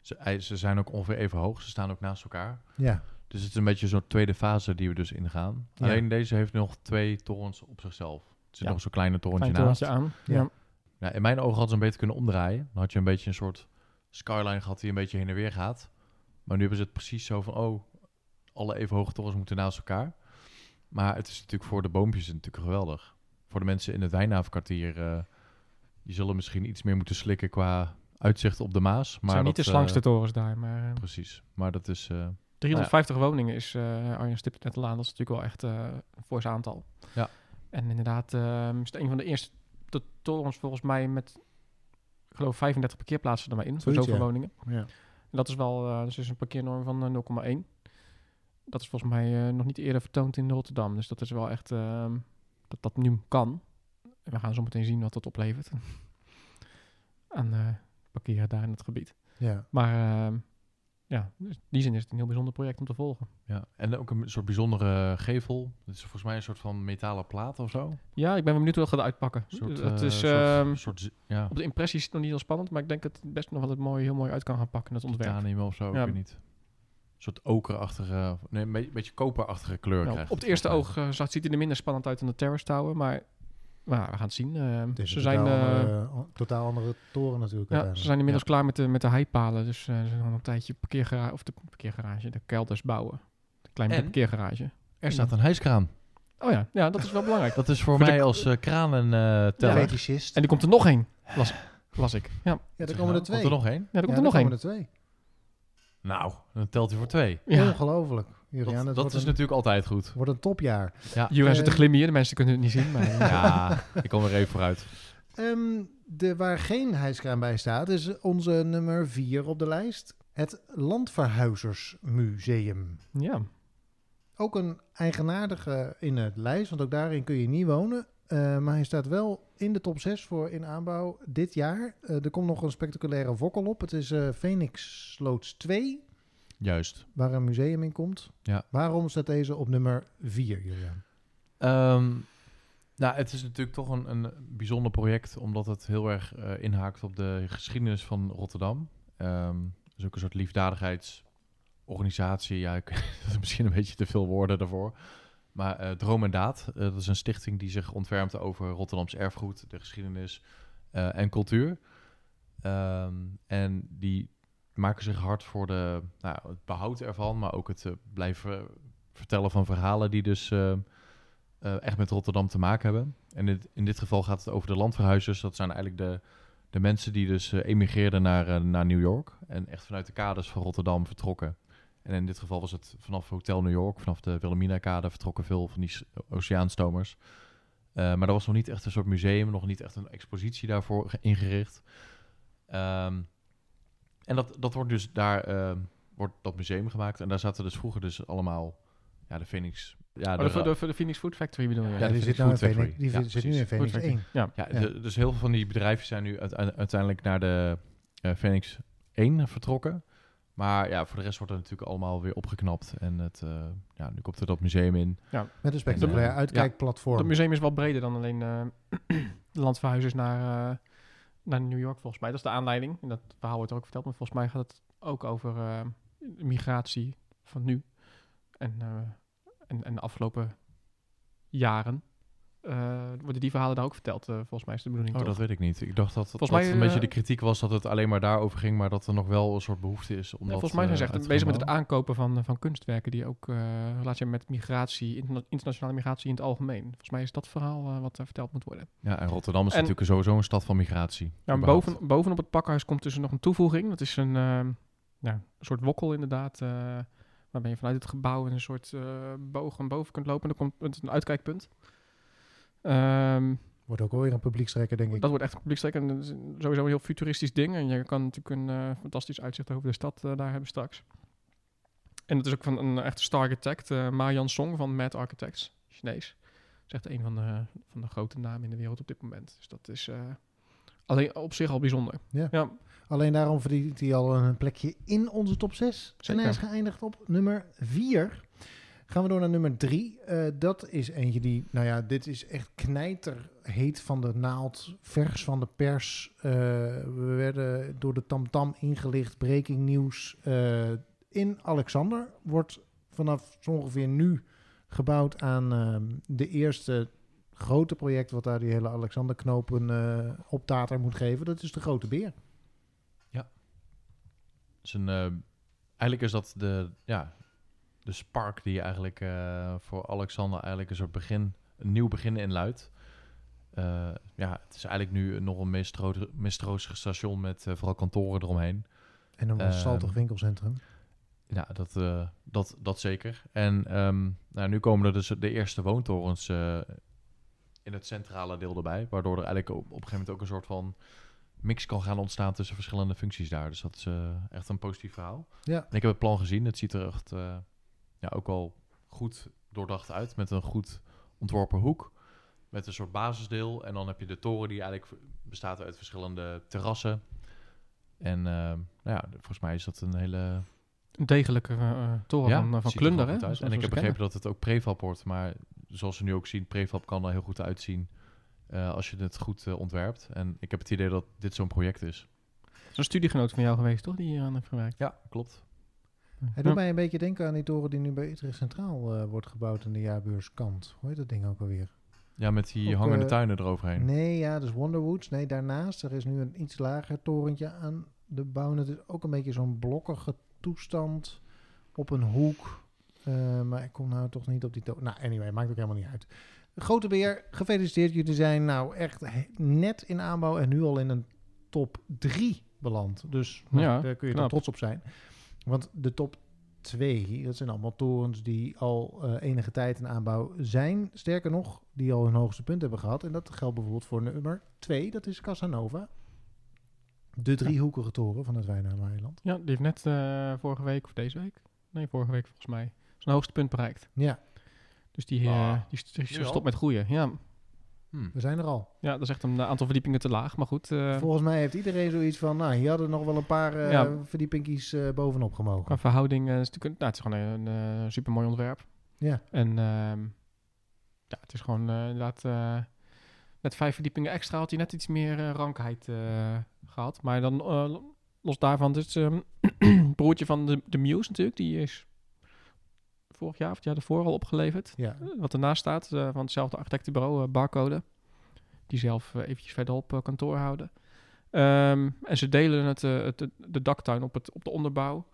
Ze, ze zijn ook ongeveer even hoog, ze staan ook naast elkaar. Ja, Dus het is een beetje zo'n tweede fase die we dus ingaan. Ja. Alleen deze heeft nog twee torens op zichzelf. Er zit Ja. nog zo'n kleine torentje Klein naast. aan. Ja. Ja. Ja, in mijn ogen hadden ze hem beter kunnen omdraaien. Dan had je een beetje een soort skyline gehad die een beetje heen en weer gaat. Maar nu hebben ze het precies zo van, oh, alle even hoge torens moeten naast elkaar. Maar het is natuurlijk voor de boompjes natuurlijk geweldig. Voor de mensen in het Wijnhavenkwartier, eh die zullen misschien iets meer moeten slikken qua uitzicht op de Maas. Maar Maar zijn niet dat, de slangste eh, torens daar, maar... eh, Precies, maar dat is... eh, 350 woningen is uh, Arjen stipt net al aan. Dat is natuurlijk wel echt eh, een fors aantal. Ja. En inderdaad ehm, is het een van de eerste to- torens volgens mij met, ik geloof 35 parkeerplaatsen er maar in. Voor zoveel ja. woningen. ja. Dat is wel, eh dus is een parkeernorm van eh, 0,1. Dat is volgens mij eh, nog niet eerder vertoond in Rotterdam. Dus dat is wel echt ehm, dat dat nu kan. En we gaan zo meteen zien wat dat oplevert. Aan eh, parkeren daar in het gebied. ja. Maar ehm, ja, dus in die zin is het een heel bijzonder project om te volgen. ja. En ook een soort bijzondere gevel. Het is volgens mij een soort van metalen plaat of zo. Ja, ik ben benieuwd hoe dat gaat uitpakken. Soort, het eh, is, soort, ehm, soort, ja, op de impressie is het nog niet heel spannend, maar ik denk dat het best nog wel het mooi, heel mooi uit kan gaan pakken, dat ontwerp. titanium of zo, Ja. ik weet niet. Een soort okerachtige, nee, een beetje, koperachtige kleur krijgt op het eerste oog eh, ziet hij er minder spannend uit dan de Terrace Tower, maar, maar we gaan het zien. Eh, Het is ze, een zijn, totaal, eh, andere, o- totaal andere toren natuurlijk. ja, ze zijn inmiddels klaar met de, met de heipalen, dus eh, ze gaan nog een tijdje parkeergarage, of de parkeergarage, de kelders bouwen. De kleine En? parkeergarage. Er staat een hijskraan. Oh ja, ja, dat is wel belangrijk. Dat is voor Voor de- mij als eh kraan en eh die komt er nog één, las, las ik. Ja, ja, er komen er twee. Komt er nog één? ja er komt Ja, er nog komen één. er twee. Nou, dan telt hij voor twee. Ja. Ongelooflijk. Dat is een, natuurlijk altijd goed. wordt een topjaar. Ja, Julian zit te Eh, glimmen hier, de mensen kunnen het niet zien. Maar, ja ik kom er even vooruit. Ehm, de, waar geen hijskraan bij staat, is onze nummer vier op de lijst. Het Landverhuizersmuseum. ja. Ook een eigenaardige in het lijst, want ook daarin kun je niet wonen. Eh, maar hij staat wel in de top 6 voor in aanbouw dit jaar. Eh, er komt nog een spectaculaire wokkel op. Het is eh Phoenix Sloots 2, Juist. waar een museum in komt. Ja. Waarom staat deze op nummer 4, Julian? Ehm, nou, het is natuurlijk toch een, een bijzonder project, omdat het heel erg eh, inhaakt op de geschiedenis van Rotterdam. Ehm het is ook een soort liefdadigheidsorganisatie. Ja, ik, dat is misschien een beetje te veel woorden daarvoor. Maar eh, Droom en Daad, eh, dat is een stichting die zich ontfermt over Rotterdams erfgoed, de geschiedenis eh, en cultuur. Ehm, en die maken zich hard voor de, nou, het behoud ervan, maar ook het eh, blijven vertellen van verhalen die dus eh, eh, echt met Rotterdam te maken hebben. En in, dit geval gaat het over de landverhuizers. Dat zijn eigenlijk de, de mensen die dus emigreerden naar, naar New York. En echt vanuit de kaders van Rotterdam vertrokken. En in dit geval was het vanaf Hotel New York, vanaf de Wilhelmina-kade, vertrokken veel van die oceaanstomers. Maar er was nog niet echt een soort museum, nog niet echt een expositie daarvoor ge- ingericht. Ehm, en dat, dat wordt dus daar, ehm, wordt dat museum gemaakt. En daar zaten dus vroeger dus allemaal, ja, de Phoenix... Ja, Oh, de, de, de, de Phoenix Food Factory bedoel je? Ja, Ja, die zit nou in Phoenix, die Ja, zit nu in. Phoenix Food 1. Ja, Ja. de- dus heel veel van die bedrijven zijn nu uite- uiteindelijk naar de eh, Phoenix 1 vertrokken. Maar ja, voor de rest wordt het natuurlijk allemaal weer opgeknapt. En het, eh, ja, nu komt er dat museum in. Met een spectaculair eh, uitkijkplatform. Het museum is wel breder dan alleen eh, de landverhuizers naar, eh, naar New York, volgens mij. Dat is de aanleiding. En dat verhaal wordt er ook verteld. Maar volgens mij gaat het ook over eh, migratie van nu. En, eh, en, en de afgelopen jaren. Eh, worden die verhalen daar ook verteld? eh, volgens mij is de bedoeling Oh, toch? dat weet ik niet. Ik dacht dat, Volgens dat mij, een beetje eh, de kritiek was dat het alleen maar daarover ging, maar dat er nog wel een soort behoefte is. Om Ja, dat, volgens mij zijn ze echt bezig met het aankopen van, van kunstwerken die ook relatie hebben met migratie, interna- internationale migratie in het algemeen. Volgens mij is dat verhaal wat er verteld moet worden. Ja, en Rotterdam is En- natuurlijk sowieso een stad van migratie. Ja, en boven, bovenop het pakhuis komt dus nog een toevoeging. Dat is een, een soort wokkel inderdaad, waarbij je vanuit het gebouw in een soort boog naar boven kunt lopen. En dan komt het een uitkijkpunt. Ehm, Wordt ook alweer een publiekstrekker, denk ik. dat wordt echt een publiekstrek en sowieso een heel futuristisch ding. En je kan natuurlijk een eh, fantastisch uitzicht over de stad eh, daar hebben straks. En dat is ook van een echte star architect, eh Marjan Song van Mad Architects, Chinees. Dat is echt een van de, van de grote namen in de wereld op dit moment. Dus dat is alleen op zich al bijzonder. Ja. ja Alleen daarom verdient hij al een plekje in onze top 6. En Zeker. hij is geëindigd op nummer 4. Gaan we door naar nummer 3. dat is eentje die, nou ja, dit is echt knijterheet van de naald, vers van de pers. Eh, we werden door de tamtam ingelicht, breaking nieuws. Eh, in Alexander wordt vanaf zo ongeveer nu gebouwd aan ehm, de eerste grote project wat daar die hele Alexander-knoop een eh, optater moet geven. Dat is de Grote Beer. Dus een, eh, eigenlijk is dat de, ja, de spark die eigenlijk eh, voor Alexander eigenlijk een soort begin, een nieuw begin inluidt. Eh ja, het is eigenlijk nu nog een mistro- mistroostig station met eh, vooral kantoren eromheen. En een Ehm, wanstaltig winkelcentrum. Ja, dat, dat, dat zeker. En ehm, nou, nu komen er dus de eerste woontorens in het centrale deel erbij. Waardoor er eigenlijk op, op een gegeven moment ook een soort van mix kan gaan ontstaan tussen verschillende functies daar. Dus dat is echt een positief verhaal. Ja. En ik heb het plan gezien. Het ziet er echt ja, ook wel goed doordacht uit. Met een goed ontworpen hoek. Met een soort basisdeel. En dan heb je de toren die eigenlijk bestaat uit verschillende terrassen. En eh, nou ja, volgens mij is dat een hele een degelijke eh, toren van, eh, van er Klunder. Hè? En ik heb begrepen kennen. dat het ook prefab wordt. Maar zoals we nu ook zien, prefab kan er heel goed uitzien. als je het goed ontwerpt. En ik heb het idee dat dit zo'n project is. Een studiegenoot van jou geweest, toch? Die hier aan heeft gewerkt. Ja, klopt. Hij Ja. doet mij een beetje denken aan die toren die nu bij Utrecht Centraal eh, wordt gebouwd aan de jaarbeurskant. Hoe heet dat ding ook alweer? Ja, met die Op, hangende eh, tuinen eroverheen. Nee, ja, dus Wonderwoods. Nee, daarnaast. Er is nu een iets lager torentje aan de bouw. Het is ook een beetje zo'n blokkige toestand op een hoek. Eh, maar ik kom nou toch niet op die toren. Nou, anyway, maakt ook helemaal niet uit. Grote Beer, gefeliciteerd. Jullie zijn nou echt net in aanbouw en nu al in een top 3 beland. Dus nou, Ja, daar kun je er trots op zijn. Want de top 2, dat zijn allemaal torens die al eh, enige tijd in aanbouw zijn. Sterker nog, die al hun hoogste punt hebben gehad. En dat geldt bijvoorbeeld voor nummer 2, dat is Casanova. De driehoekige toren van het Wijnaareiland. Ja, die heeft net eh, vorige week of deze week? Nee, vorige week volgens mij. Zijn hoogste punt bereikt. Ja, Dus die, eh, Ah, die, st- stopt met groeien. Ja. Hm. we zijn er al. ja, dat is echt een aantal verdiepingen te laag. Maar goed, eh, Volgens mij heeft iedereen zoiets van, nou, hier hadden nog wel een paar eh Ja. verdiepingjes eh, bovenop gemogen. qua verhouding eh, is het natuurlijk een, nou, het is gewoon een, eh super mooi ontwerp. Ja, En ehm, ja, het is gewoon eh, inderdaad... eh, met vijf verdiepingen extra had hij net iets meer eh, rankheid eh, gehad. Maar dan los daarvan, ehm, broertje van de, de Muse natuurlijk. Die is vorig jaar of het jaar ervoor al opgeleverd. ja. Eh, Wat ernaast staat, eh, van hetzelfde architectenbureau, eh, Barcode. Die zelf eventjes verderop kantoor houden. Ehm, en ze delen het, het, de, daktuin op, het, op de onderbouw.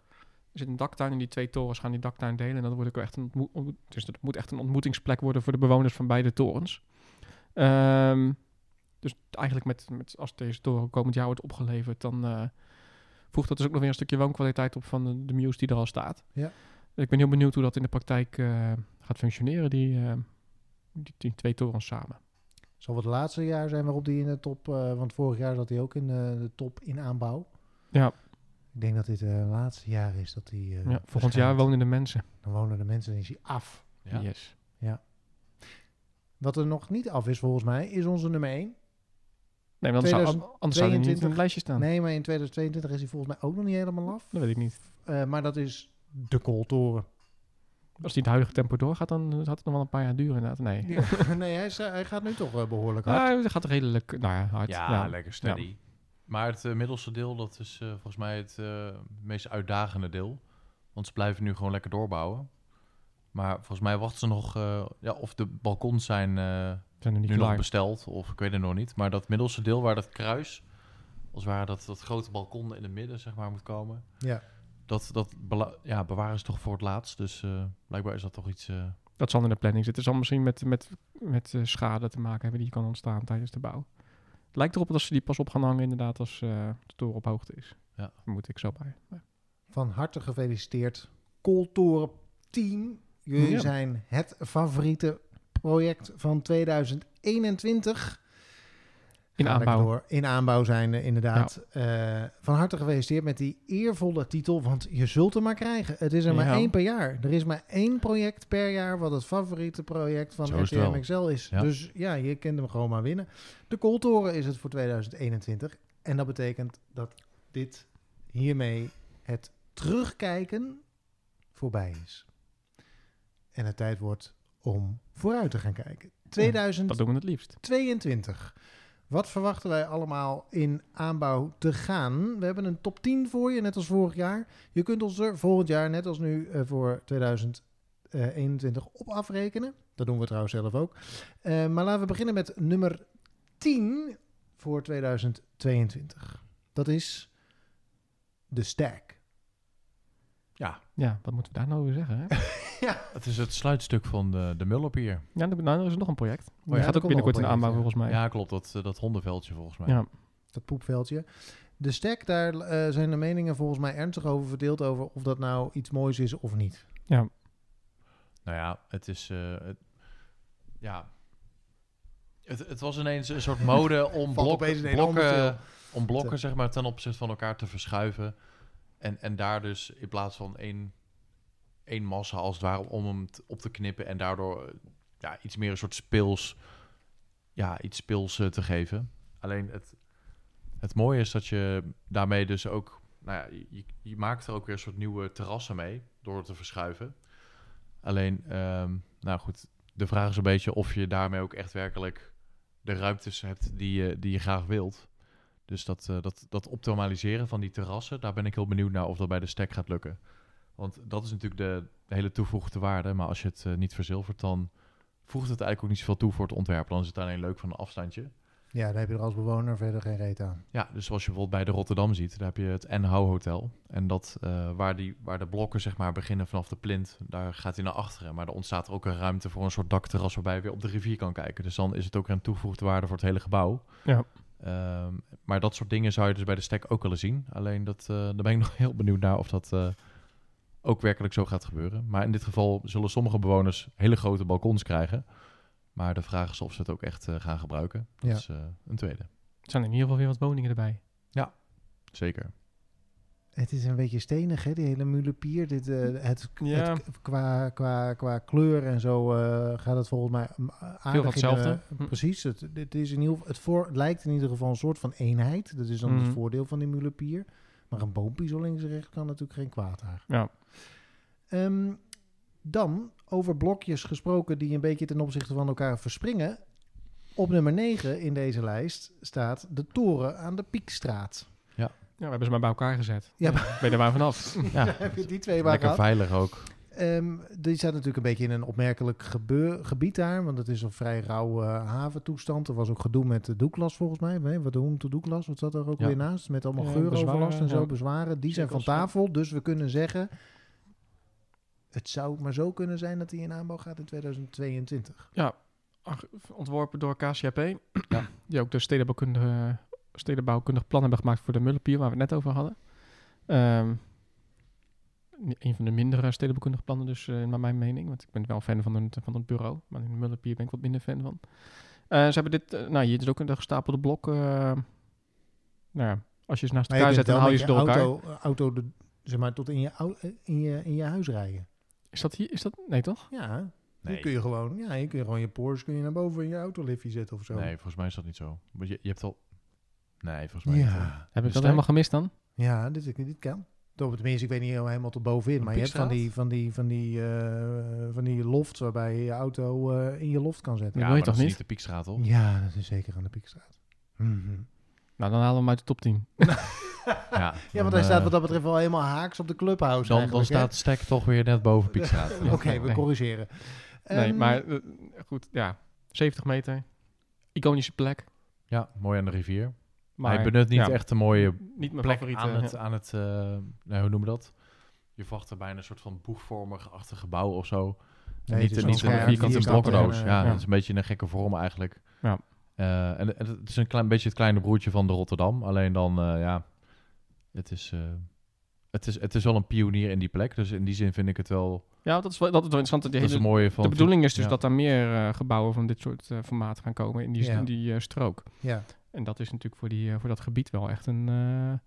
Er zit een daktuin en die twee torens gaan die daktuin delen. En dat wordt ook echt een, dus dat moet echt een ontmoetingsplek worden voor de bewoners van beide torens. Ehm, dus eigenlijk met, met, als deze toren komend jaar wordt opgeleverd, dan voegt dat dus ook nog weer een stukje woonkwaliteit op van de, de Muse die er al staat. Ja. Ik ben heel benieuwd hoe dat in de praktijk eh, gaat functioneren, die, eh, die, die twee torens samen. Zal het laatste jaar zijn waarop die in de top... eh, want vorig jaar zat hij ook in de top in aanbouw. Ja, Ik denk dat dit eh, het laatste jaar is dat hij... eh, ja volgend jaar wonen de mensen. Dan wonen de mensen en is hij af. Ja. Yes. Wat er nog niet af is volgens mij, is onze nummer 1. Nee, maar anders zou, 2022 anders zou hij niet in het lijstje staan. Nee, maar in 2022 is hij volgens mij ook nog niet helemaal af. Dat weet ik niet. Eh, maar dat is de Kooltoren. Als die het huidige tempo doorgaat, dan gaat het nog wel een paar jaar duren inderdaad. Nee, Ja, nee, hij, is, eh, hij gaat nu toch eh, behoorlijk hard. Ah, dat gaat redelijk nou ja, hard. Ja, lekker steady. Maar het eh, middelste deel, dat is eh, volgens mij het meest uitdagende deel. Want ze blijven nu gewoon lekker doorbouwen. Maar volgens mij wachten ze nog... eh, ja, of de balkons zijn eh, zijn er niet nu nog besteld, of ik weet het nog niet. Maar dat middelste deel waar dat kruis... als ware dat, dat grote balkon in het midden, zeg maar, moet komen... Ja. Dat, dat ja, bewaren ze toch voor het laatst. Dus eh, blijkbaar is dat toch iets... eh, Dat zal in de planning zitten. Het zal misschien met, met, met eh, schade te maken hebben die kan ontstaan tijdens de bouw. Het lijkt erop dat ze die pas op gaan hangen inderdaad als eh, de toren op hoogte is. Ja. Moet ik zo bij. Ja. Van harte gefeliciteerd, Kooltoren team. Jullie Ja. zijn het favoriete project van 2021. In aanbouw. door. In aanbouw zijn eh, inderdaad. Eh, van harte gefeliciteerd met die eervolle titel, want je zult hem maar krijgen. Het is er maar één per jaar. Er is maar één project per jaar wat het favoriete project van RTM. XL is. Ja. Dus ja, je kent hem gewoon maar winnen. De Kooltoren is het voor 2021. En dat betekent dat dit hiermee het terugkijken voorbij is. En het tijd wordt om vooruit te gaan kijken. 2000 Dat doen we het liefst. 22. Wat verwachten wij allemaal in aanbouw te gaan? We hebben een top 10 voor je, net als vorig jaar. Je kunt ons er volgend jaar, net als nu eh, voor 2021, op afrekenen. Dat doen we trouwens zelf ook. Eh, maar laten we beginnen met nummer 10 voor 2022. Dat is de stack. Ja, Ja, wat moeten we daar nou over zeggen? Hè? het is het sluitstuk van de, de Mullerpier. ja, dan- nou, er is nog een project. Ja, Die er gaat ook binnenkort een in aanbouw volgens mij. Ja, klopt. Dat, eh, dat hondenveldje volgens mij. Ja. Dat poepveldje. De stack, daar eh, zijn de meningen volgens mij ernstig over verdeeld over of dat nou iets moois is of niet. Nou ja, het is... eh, het, ja... Het, het was ineens een soort mode om blok- blokken, om blokken zeg maar, ten opzichte van elkaar te verschuiven. En, en daar dus in plaats van één, één massa als het ware om hem op te knippen... en daardoor eh, ja, iets meer een soort speels... Ja, iets speels eh, te geven. Alleen het, het mooie is dat je daarmee dus ook... Nou ja, je, je maakt er ook weer een soort nieuwe terrassen mee door te verschuiven. Alleen, ehm, nou goed, de vraag is een beetje of je daarmee ook echt werkelijk de ruimtes hebt die je, die je graag wilt. Dus dat, eh, dat, dat optimaliseren van die terrassen, daar ben ik heel benieuwd naar of dat bij de stack gaat lukken. Want dat is natuurlijk de, de hele toegevoegde waarde. Maar als je het eh, niet verzilvert, dan voegt het eigenlijk ook niet zoveel toe voor het ontwerp. Dan is het alleen leuk van een afstandje. Ja, daar heb je er als bewoner verder geen reet aan. Ja, dus zoals je bijvoorbeeld bij de Rotterdam ziet, daar heb je het Enhou Hotel. En dat, eh, waar, die, waar de blokken zeg maar beginnen vanaf de plint, daar gaat hij naar achteren. Maar er ontstaat er ook een ruimte voor een soort dakterras waarbij je weer op de rivier kan kijken. Dus dan is het ook een toegevoegde waarde voor het hele gebouw. Ja. Ehm, maar dat soort dingen zou je dus bij de stack ook willen zien. Alleen dat, eh, daar ben ik nog heel benieuwd naar of dat eh, ook werkelijk zo gaat gebeuren. Maar in dit geval zullen sommige bewoners hele grote balkons krijgen. Maar de vraag is of ze het ook echt eh, gaan gebruiken. Dat Ja. is eh, een tweede. Er zijn in ieder geval weer wat woningen erbij. Zeker. Het is een beetje stenig, hè, die hele mulepier. Dit, eh, het, Ja. het- qua, qua, qua kleur en zo eh, gaat het volgens mij mm, aardig de- hetzelfde. Hm. precies. Het, dit is in ieder geval, het, voor, het lijkt in ieder geval een soort van eenheid. Dat is dan Mhm. het voordeel van die mulepier. Maar een boompje zo links en rechts kan natuurlijk geen kwaad daar. Ja. Ehm, dan, over blokjes gesproken die een beetje ten opzichte van elkaar verspringen. Op nummer 9 in deze lijst staat de toren aan de Piekstraat. Ja, we hebben ze maar bij elkaar gezet. Ja, Ben je er maar vanaf. Ja, Heb je die twee waar lekker gehad? veilig ook. Ehm, die staat natuurlijk een beetje in een opmerkelijk gebeur, gebied daar. Want het is een vrij rauwe haventoestand. Er was ook gedoe met de Douglas volgens mij. Nee, wat doen de Douglas? Wat zat er ook Ja. weer naast? Met allemaal Ja, geuroverlast en zo, ja. bezwaren. Die zijn van ja. tafel. Dus we kunnen zeggen... Het zou maar zo kunnen zijn dat die in aanbouw gaat in 2022. Ach, ontworpen door KCAP. Ja. Die ook de stedenbouwkundige, stedenbouwkundig plan hebben gemaakt voor de Mullenpier, waar we het net over hadden. Ehm, een van de mindere stedenbouwkundige plannen, dus eh, naar mijn mening. Want ik ben wel fan van het, van het bureau. Maar in de Mullenpier ben ik wat minder fan van. Eh, ze hebben dit, eh, nou hier is ook een gestapelde blok. nou ja, als je ze naast elkaar zet, dan haal je ze door elkaar. auto, auto de, zeg maar, tot in je, in, je, in je huis rijden. Is dat hier? Is dat? Nee, toch? Ja, Nee. Dan kun je gewoon, ja, je kun je gewoon je Porsche kun je naar boven in je autoliftje zetten of zo. Nee, volgens mij is dat niet zo. Maar je, je hebt al... Nee, volgens mij niet. Ja. Heb ik De dat helemaal gemist dan? Ja, dit, dit kan. Toch, Tenminste, ik weet niet helemaal tot bovenin. Maar je hebt van die, van die, van die, eh, van die lofts waarbij je je auto eh, in je loft kan zetten. Ja, dat toch is niet? de Piekstraat, toch? Ja, dat is zeker aan de Piekstraat. Mhm. Nou, dan halen we hem uit de top 10. Ja, Ja, want hij staat eh, wat dat betreft wel helemaal haaks op de clubhouse Dan, dan staat de stack toch weer net boven Piekstraat. Oké, we nee. corrigeren. Nee, Ehm, maar goed, ja. 70 meter. Iconische plek. Ja, mooi aan de rivier. Maar hij benut niet ja, echt een mooie niet mijn plek favoriete. aan het, ja. aan het eh, nou, hoe noemen we dat? Je verwacht er bijna een soort van boegvormig-achtig gebouw of zo. Nee, niet is niet zo'n een vierkante eh, Ja, ja. het is een beetje een gekke vorm eigenlijk. Ja. Eh, en, en het is een klein beetje het kleine broertje van de Rotterdam. Alleen dan, eh, ja, het is, eh, het, is, het is wel een pionier in die plek. Dus in die zin vind ik het wel... Ja, dat is wel, dat is wel interessant. De, Dat is hele, een mooie van... de bedoeling is dus ja. dat er meer eh, gebouwen van dit soort eh, formaat gaan komen in die, Ja. in die eh, strook. Ja, En dat is natuurlijk voor, die, eh, voor dat gebied wel echt een eh,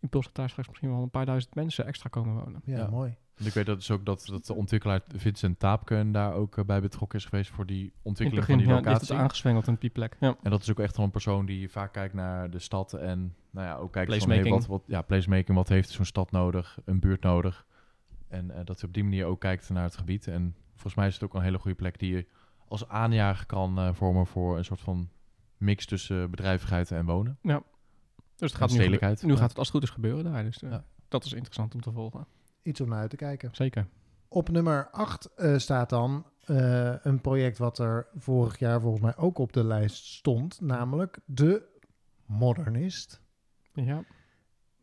impuls dat daar straks misschien wel een paar duizend mensen extra komen wonen. Ja, Ja. mooi. En ik weet dat dus ook dat, dat de ontwikkelaar Vincent Taapken daar ook eh, bij betrokken is geweest voor die In het ontwikkeling begin van die ja, locatie. het aangezwengeld op die plek. Ja. En dat is ook echt wel een persoon die vaak kijkt naar de stad en nou ja, ook kijkt van hey, Placemaking. wat, wat, ja, placemaking, wat heeft zo'n stad nodig, een buurt nodig. En eh, dat hij op die manier ook kijkt naar het gebied. En volgens mij is het ook een hele goede plek die je als aanjager kan eh, vormen voor een soort van mix tussen bedrijvigheid en wonen. Dus het gaat nu, nu Ja. gaat het als het goed is gebeuren daar. Dus eh, Ja. dat is interessant om te volgen. Iets om naar uit te kijken. Zeker. Op nummer 8 staat dan eh, een project wat er vorig jaar volgens mij ook op de lijst stond, namelijk de Modernist. Ja.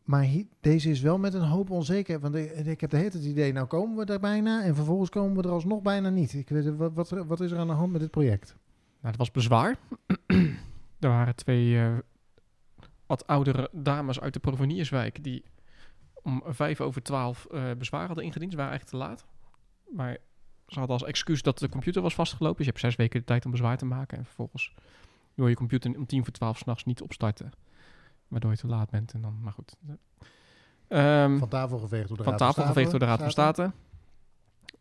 Maar deze is wel met een hoop onzekerheid. Want ik, ik heb de hele tijd het idee, nou komen we er bijna. En vervolgens komen we er alsnog bijna niet. Ik weet, wat, wat, wat is er aan de hand met dit project? Nou, dat was bezwaar. Er waren twee eh, wat oudere dames uit de Provenierswijk die om vijf over twaalf eh, bezwaar hadden ingediend. Ze waren eigenlijk te laat. Maar ze hadden als excuus dat de computer was vastgelopen. Dus je hebt zes weken de tijd om bezwaar te maken. En vervolgens wil je computer om tien voor twaalf s'nachts niet opstarten. Waardoor je te laat bent. En dan, maar goed. Ehm, Van tafel geveegd door de van Raad tafel van geveegd door de Raad van Staten. State.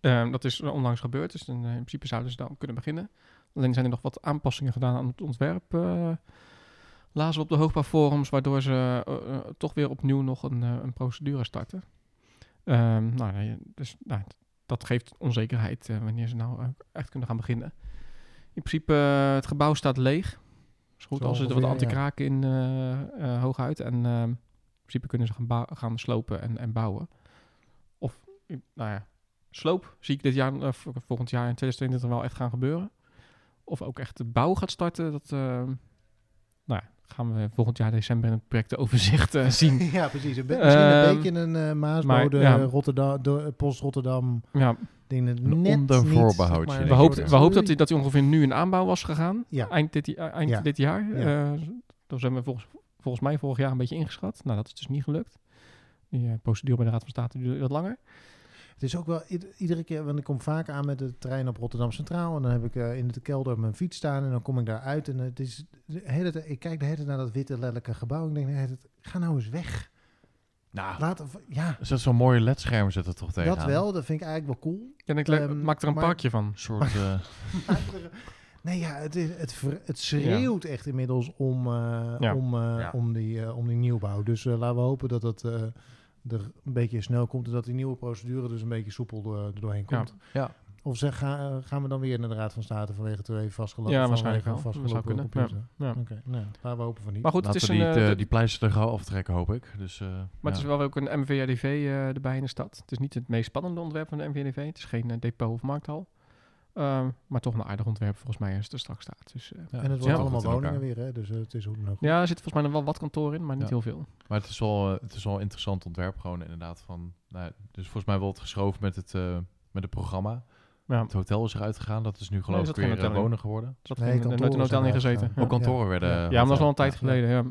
Ehm, dat is onlangs gebeurd, dus in, eh, in principe zouden ze dan kunnen beginnen. Alleen zijn er nog wat aanpassingen gedaan aan het ontwerp. eh lazen op de hoogbouwforums, waardoor ze eh, eh, toch weer opnieuw nog een, een procedure starten. Ehm, nou, dus nou, dat geeft onzekerheid wanneer ze nou echt kunnen gaan beginnen. In principe, het gebouw staat leeg. Is goed, als er wat ongeveer, antikraak in hooguit. En ehm, in principe kunnen ze gaan, gaan slopen en, en bouwen. Of, nou ja, sloop zie ik dit jaar, volgend jaar in 2022 wel echt gaan gebeuren. Of ook echt de bouw gaat starten, dat ehm, nou ja, gaan we volgend jaar december in het projectoverzicht eh, zien. ja, precies. Een be- misschien een Ehm, beetje een eh maar, Maasbode, ja. Rotterdam, de, Post Rotterdam. Ja, Ding het Een net maar, denk we hoopten, we hoopten dat, die, dat die ongeveer nu in aanbouw was gegaan. Ja. Eind dit, eind Ja. dit jaar. Ja. Eh, dat zijn we volgens, volgens mij vorig jaar een beetje ingeschat. Nou, dat is dus niet gelukt. Die eh, procedure bij de Raad van State duurde wat langer. Het is ook wel ied- iedere keer, want ik kom vaak aan met de trein op Rotterdam Centraal. En dan heb ik eh, in de kelder mijn fiets staan en dan kom ik daar uit. En het is de hele tijd, ik kijk de hele tijd naar dat witte lelijke gebouw. En ik denk, tijd, ga nou eens weg. Nou, Laat, ja, zit zo'n mooie ledscherm zit er toch tegen dat wel. Dat vind ik eigenlijk wel cool. En ik Ehm, maak er een maar- parkje van. Soort... eh, Nee, ja, het, is, het, ver- het schreeuwt echt inmiddels om, eh, Ja. om, eh, Ja. om, die, eh, om die nieuwbouw. Dus eh, laten we hopen dat het eh, er een beetje snel komt. En dat die nieuwe procedure dus een beetje soepel door, er doorheen Ja. komt. ja. Of zeg, ga, eh, gaan we dan weer naar de Raad van State vanwege het even vastgelopen? Ja, vanwege waarschijnlijk een wel. Dat zou vastgelopen kunnen, computer? Ja. Oké, nou, laten we hopen van niet. Maar goed, het Laten is we een... die, eh, eh, de- die pleister er gauw aftrekken, hoop ik. Dus, eh, maar het is ja. wel ook een MVRDV eh, erbij in de stad. Het is niet het meest spannende ontwerp van de MVRDV. Het is geen depot of markthal. Ehm, maar toch een aardig ontwerp volgens mij als het er straks staat. Dus, eh, Ja, en het wordt allemaal woningen weer, hè? dus eh, het is hoe dan ook. ja, er zit volgens mij nog wel wat kantoor in, maar niet Ja. heel veel. Maar het is wel, eh, het is wel een interessant ontwerp gewoon inderdaad. Van, nou, dus volgens mij wordt geschoven met het, eh, met het programma. Ja, Het hotel is eruit gegaan. Dat is nu geloof ik weer in. wonen geworden. zat Nee, geen- er nooit een hotel zijn in gezeten. uitgegaan. Ja. Ook kantoren werden... Ja. Maar dat is al een tijd Ja. geleden. Ja.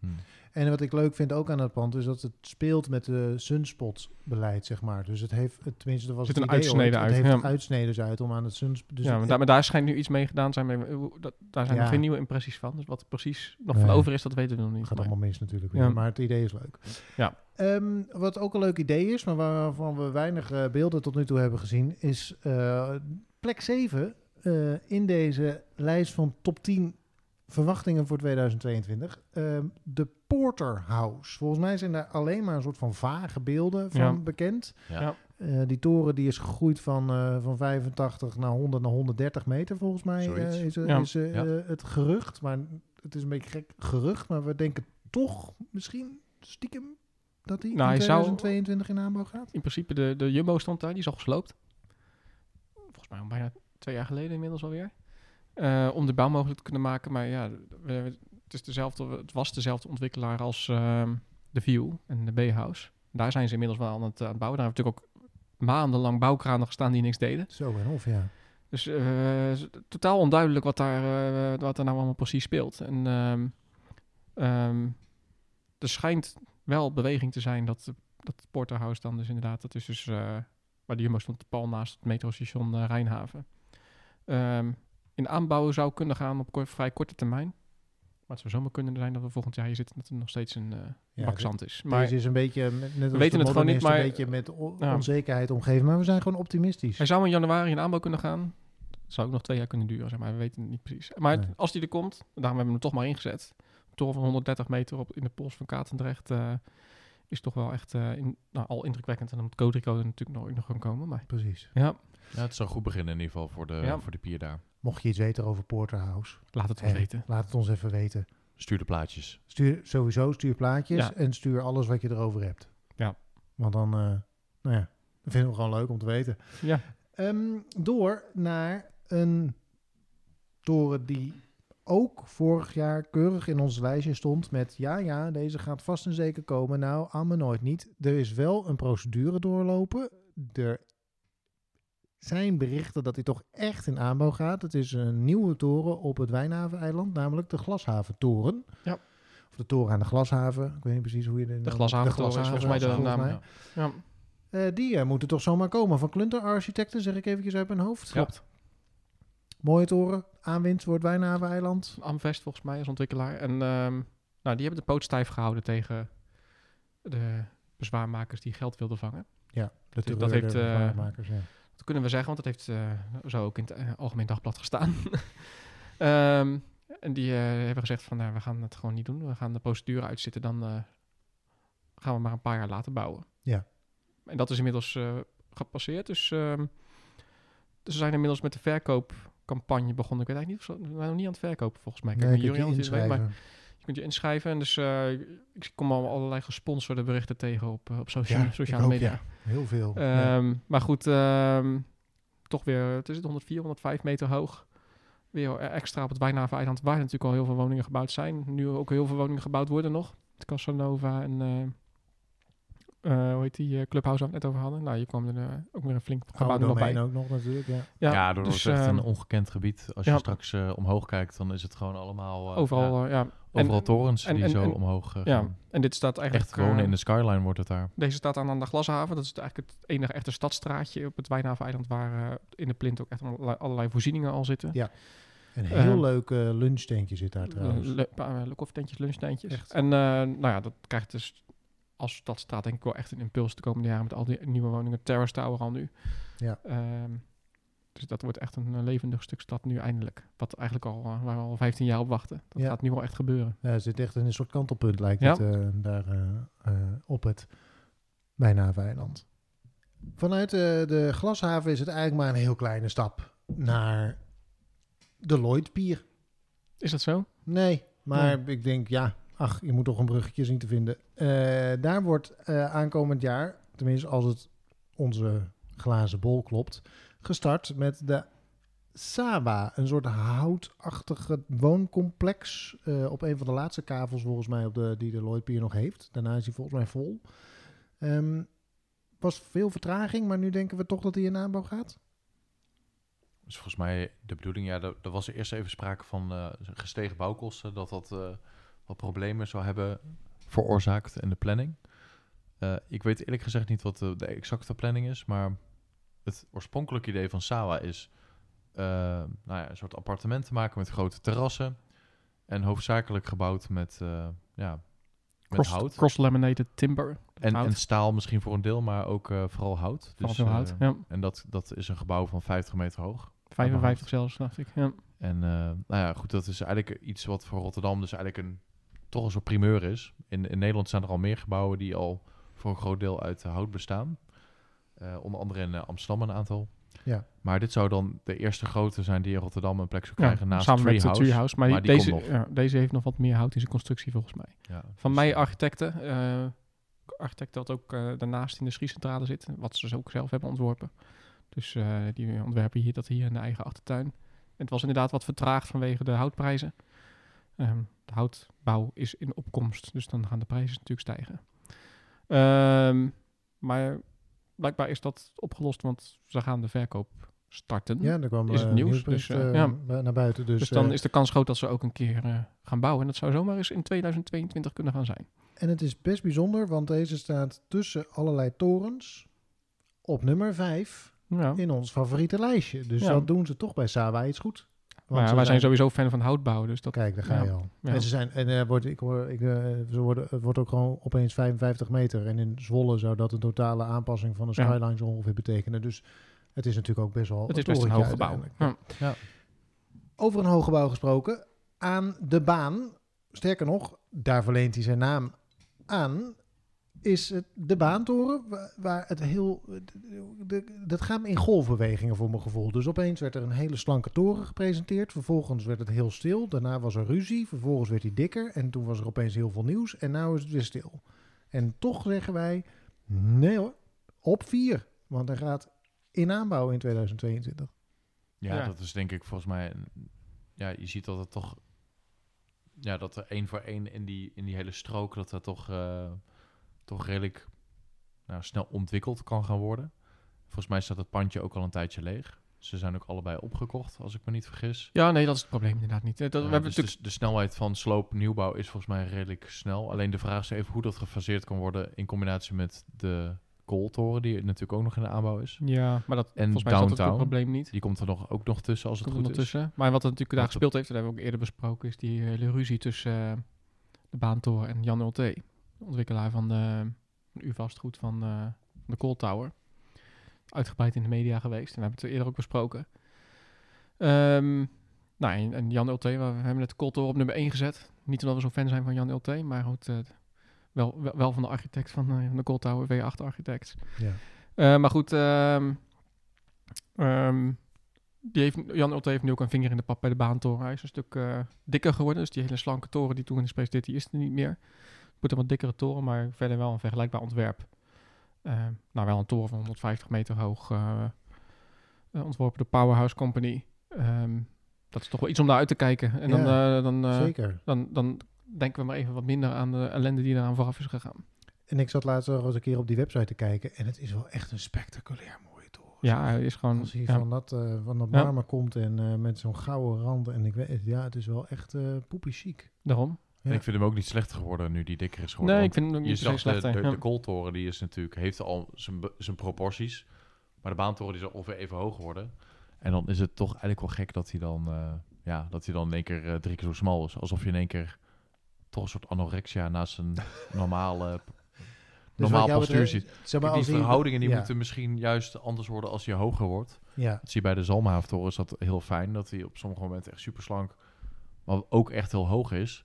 Hm. En wat ik leuk vind ook aan het pand is dat het speelt met de sunspot-beleid, zeg maar. Dus het heeft, het- tenminste, er was Zit het een idee uitsnede ooit, uit, Het heeft ja. uitsneden uit om aan het sunspot... Dus ja, maar, daar, maar daar schijnt nu iets mee gedaan zijn. Hoe- dat, daar zijn Ja. nog geen nieuwe impressies van. Dus wat er precies nog Nee. van over is, dat weten we nog niet. Het gaat allemaal mis natuurlijk Ja. maar het idee is leuk. Ja. Ehm, wat ook een leuk idee is, maar waarvan we weinig eh, beelden tot nu toe hebben gezien, is eh, plek 7 eh, in deze lijst van top 10 verwachtingen voor 2022. Ehm, de Porter House. Volgens mij zijn daar alleen maar een soort van vage beelden van Ja. bekend. Ja. Ja. Eh, die toren die is gegroeid van, eh, van 85 naar 100 naar 130 meter volgens mij eh, is, Ja. is Ja. het gerucht. Maar het is een beetje gek gerucht, maar we denken toch misschien stiekem dat die Nou, in hij zou- 2022 in aanbouw gaat. In principe, de, de Jumbo stond daar, die is al gesloopt. Volgens mij al bijna twee jaar geleden inmiddels alweer. Eh om de bouw mogelijk te kunnen maken. Maar ja, we- we- het, is dezelfde, het was dezelfde ontwikkelaar als ehm, de View en de B-House. Daar zijn ze inmiddels wel aan het, aan het bouwen. Daar hebben natuurlijk ook maandenlang bouwkranen gestaan die niks deden. Zo en of, ja. Dus eh, totaal onduidelijk wat daar, eh, wat er nou allemaal precies speelt. En ehm, ehm, er schijnt wel beweging te zijn dat, dat Porterhouse dan dus inderdaad, dat is dus waar de Jumbo stond, pal naast het metrostation Rijnhaven. In aanbouw zou kunnen gaan op kort- vrij korte termijn. Maar het zou zomaar kunnen zijn dat we volgend jaar hier zitten dat er nog steeds een eh Ja, bak de- zand is. Maar Deze is een beetje, met- net als weten de het gewoon niet, maar- een beetje met Ja. onzekerheid omgeven. Maar we zijn gewoon optimistisch. hij zou in januari in aanbouw kunnen gaan. Het zou ook nog twee jaar kunnen duren, zeg maar. We weten het niet precies. Maar Nee. als die er komt, daarom hebben we hem toch maar ingezet. Een toren van 130 meter op, in de pols van Katendrecht eh, is toch wel echt eh, in, nou, al indrukwekkend. En dan moet Codrico er natuurlijk nog, nog gaan komen. Maar Precies. ja, Ja, het zou goed beginnen in ieder geval voor de, Ja. voor de pier daar. Mocht je iets weten over Porterhouse, laat het ons hè, weten. laat het ons even weten. Stuur de plaatjes. Stuur sowieso stuur plaatjes Ja. en stuur alles wat je erover hebt. Ja. Want dan, eh, nou ja, dat vinden we gewoon leuk om te weten. Ja, Ehm, door naar een toren die ook vorig jaar keurig in ons lijstje stond met ja, ja, deze gaat vast en zeker komen. Nou, allemaal nooit niet. Er is wel een procedure doorlopen. Er zijn berichten dat hij toch echt in aanbouw gaat. Het is een nieuwe toren op het Wijnhaven-eiland, namelijk de Glashaventoren. Ja. Of de toren aan de Glashaven. Ik weet niet precies hoe je de de Glashaventoren is volgens mij de naam. mij. Ja, Eh, die eh, moeten toch zomaar komen. Van Klunter Architecten, zeg ik eventjes uit mijn hoofd. klopt. Mooie toren, aanwinst voor het Wijnhaven-eiland. Amvest volgens mij als ontwikkelaar. En ehm, nou, die hebben de poot stijf gehouden tegen de bezwaarmakers die geld wilden vangen. Ja, de Dat- dat terreur heeft, eh, ja. Dat kunnen we zeggen, want dat heeft eh, zo ook in het eh, Algemeen Dagblad gestaan. Ehm, en die eh, hebben gezegd van, nou, we gaan het gewoon niet doen. We gaan de procedure uitzitten, dan gaan we maar een paar jaar later bouwen. Ja. En dat is inmiddels gepasseerd. Dus, ehm, dus we zijn inmiddels met de verkoopcampagne begonnen. Ik weet eigenlijk niet, of ze- we zijn nog niet aan het verkopen volgens mij. Ik heb Nee, Julian het weet, maar kunt je inschrijven. En dus eh, ik kom al allerlei gesponsorde berichten tegen op, eh, op socia- Ja, ik sociale media. ja. Heel veel. Ja. Ehm, Maar goed, ehm, toch weer, het is het 104, 105 meter hoog. Weer extra op het Wijnhaven-eiland, waar natuurlijk al heel veel woningen gebouwd zijn. Nu ook heel veel woningen gebouwd worden nog. Het Casanova en eh, eh, hoe heet die eh, clubhouse waar we het net over hadden. Nou, hier kwam er ook weer een flink gebouw nog bij. ook nog natuurlijk, ja. Ja, Ja, dat dus, is echt ehm, een ongekend gebied. Als ja. je straks omhoog kijkt, dan is het gewoon allemaal... eh, overal, ja, ja. Overal en, torens en- die en- zo en- omhoog eh, ja, gaan. en dit staat eigenlijk... Echt wonen eh, in de skyline wordt het daar. Deze staat aan, aan de Glashaven. Dat is eigenlijk het enige echte stadstraatje op het Wijnhaven-eiland... waar eh, in de plint ook echt allerlei, allerlei voorzieningen al zitten. Ja, Een heel Ehm, leuk lunchtentje zit daar trouwens. Le- le- uh, koffietentjes, lunchtentjes. Echt. En eh, nou ja, dat krijgt dus als stadstraat denk ik wel echt een impuls de komende jaren met al die nieuwe woningen. Terrace Tower al nu. Ja. Ehm, dus dat wordt echt een eh, levendig stuk stad nu eindelijk. Wat eigenlijk al, eh, waar we al 15 jaar op wachten. Dat Ja. gaat nu wel echt gebeuren. Ja, het zit echt in een soort kantelpunt, lijkt Ja. het, eh, daar op het Wijnhaven-eiland. Vanuit eh, de glashaven is het eigenlijk maar een heel kleine stap naar de Lloydpier. Is dat zo? Nee, maar Oh. ik denk, ja, ach, je moet toch een bruggetje zien te vinden. Daar wordt aankomend jaar, tenminste als het onze glazen bol klopt, gestart met de Saba, een soort houtachtige wooncomplex eh, op een van de laatste kavels volgens mij op de, die de Lloydpier nog heeft. Daarna is hij volgens mij vol. Ehm, was veel vertraging, maar nu denken we toch dat hij in aanbouw gaat. Dus volgens mij de bedoeling, ja, er was eerst even sprake van eh, gestegen bouwkosten, dat dat eh, wat problemen zou hebben veroorzaakt in de planning. Ik weet eerlijk gezegd niet wat de exacte planning is, maar het oorspronkelijke idee van Sawa is eh, nou ja, een soort appartement te maken met grote terrassen en hoofdzakelijk gebouwd met, eh, ja, met Cross, hout. cross-laminated timber. En, en staal misschien voor een deel, maar ook eh, vooral hout. Vooral Dus, hout. ja. En dat, dat is een gebouw van 50 meter hoog. 55 zelfs, dacht ik. Ja. En nou ja, goed, dat is eigenlijk iets wat voor Rotterdam dus eigenlijk een, toch een soort primeur is. In, in Nederland zijn er al meer gebouwen die al voor een groot deel uit hout bestaan. Eh, onder andere in eh, Amsterdam een aantal. Ja. Maar dit zou dan de eerste grote zijn die in Rotterdam een plek zou Ja, krijgen naast samen met de Treehouse. Treehouse. Maar, Maar die, die deze, ja, deze heeft nog wat meer hout in zijn constructie volgens mij. Ja, Van dus, mij eh, architecten. eh architect dat ook daarnaast in de schiecentrale zit. Wat ze dus ook zelf hebben ontworpen. Dus die ontwerpen hier dat hier in de eigen achtertuin. En het was inderdaad wat vertraagd vanwege de houtprijzen. Ehm, de houtbouw is in opkomst. Dus dan gaan de prijzen natuurlijk stijgen. Ehm, maar blijkbaar is dat opgelost. Want ze gaan de verkoop starten. Ja, er kwam Is het eh, nieuws, dus, eh, eh, ja. naar buiten. Dus, dus dan is de kans groot dat ze ook een keer gaan bouwen. En dat zou zomaar eens in 2022 kunnen gaan zijn. En het is best bijzonder, want deze staat tussen allerlei torens op nummer 5 Ja. in ons favoriete lijstje. Dus Ja. dat doen ze toch bij Sawa iets goed. Maar wij zijn sowieso fan van houtbouw, dus dat... Kijk, daar ga Ja. je al. Ja. En ze zijn, en er wordt, ik hoor, ik, eh, ze worden, het wordt ook gewoon opeens 55 meter. En in Zwolle zou dat een totale aanpassing van de Ja. skylines ongeveer betekenen. Dus het is natuurlijk ook best wel Het is best een hoog gebouw. Over een hoog gebouw gesproken, aan de baan, sterker nog, daar verleent hij zijn naam aan, is het de baantoren wa- waar het heel, de- dat gaat in golfbewegingen voor mijn gevoel. Dus opeens werd er een hele slanke toren gepresenteerd, vervolgens werd het heel stil, daarna was er ruzie, vervolgens werd hij dikker en toen was er opeens heel veel nieuws en nu is het weer stil. En toch zeggen wij, nee hoor, op vier, want hij gaat in aanbouw in 2022. Ja, Ja. dat is denk ik volgens mij... Ja, je ziet dat het toch... Ja, dat er één voor één in die, in die hele strook... dat dat toch, eh, toch redelijk nou, snel ontwikkeld kan gaan worden. Volgens mij staat het pandje ook al een tijdje leeg. Ze zijn ook allebei opgekocht, als ik me niet vergis. Ja, nee, dat is het probleem inderdaad niet. Eh, Dat, Ja, we hebben dus natuurlijk... de, de snelheid van sloop nieuwbouw is volgens mij redelijk snel. Alleen de vraag is even hoe dat gefaseerd kan worden... in combinatie met de kooltoren... die natuurlijk ook nog in de aanbouw is. Ja, maar dat, En volgens mij is dat het downtown. probleem niet. Die komt er nog, ook nog tussen als het Komt er goed is. ondertussen. Maar wat er natuurlijk daar gespeeld heeft, dat hebben we ook eerder besproken, is die hele ruzie tussen eh, de Baantoren en Jan Ulte, ontwikkelaar van de U-vastgoed van eh, de Cold Tower. Uitgebreid in de media geweest en we hebben het eerder ook besproken. Ehm, nou, en, en Jan Ulte, we hebben het Cold Tower op nummer 1 gezet. Niet omdat we zo'n fan zijn van Jan Ulte, maar goed, eh, wel, wel, wel van de architect van, eh, de Cold Tower, W8 Architects. Ja. Maar goed, ehm, ehm, die heeft, Jan Ulte heeft nu ook een vinger in de pap bij de baantoren. Hij is een stuk dikker geworden. Dus die hele slanke toren die toen is gepresenteerd, die is er niet meer. Wordt een wat dikkere toren, maar verder wel een vergelijkbaar ontwerp. Eh, nou, wel een toren van 150 meter hoog. eh, eh, ontworpen door Powerhouse Company. Ehm, dat is toch wel iets om naar uit te kijken. En dan, Ja, dan, Zeker. dan, dan denken we maar even wat minder aan de ellende die eraan vooraf is gegaan. En ik zat laatst nog eens een keer op die website te kijken. En het is wel echt een spectaculair mooie toren. Ja, is gewoon... Als hij ja. van dat, eh, van dat Ja. marmer komt en met zo'n gouden rand. En ik weet, ja, het is wel echt poepie chic. Daarom. Ja. Ik vind hem ook niet slechter geworden nu die dikker is geworden. Nee, ik vind hem je niet zag de, slechter. de, de kooltoren, die is natuurlijk, heeft al zijn, zijn proporties. Maar de baantoren die is ongeveer even hoog geworden. En dan is het toch eigenlijk wel gek dat hij dan, eh, ja, dat hij dan in één keer eh, drie keer zo smal is. Alsof je in één keer toch een soort anorexia naast een normale, Dus normaal postuur ziet. Zeg maar, die verhoudingen die ja, moeten misschien juist anders worden als je hoger wordt. Ja, Dat zie je bij de Zalmhaventoren is dat heel fijn. Dat hij op sommige momenten echt super slank, maar ook echt heel hoog is.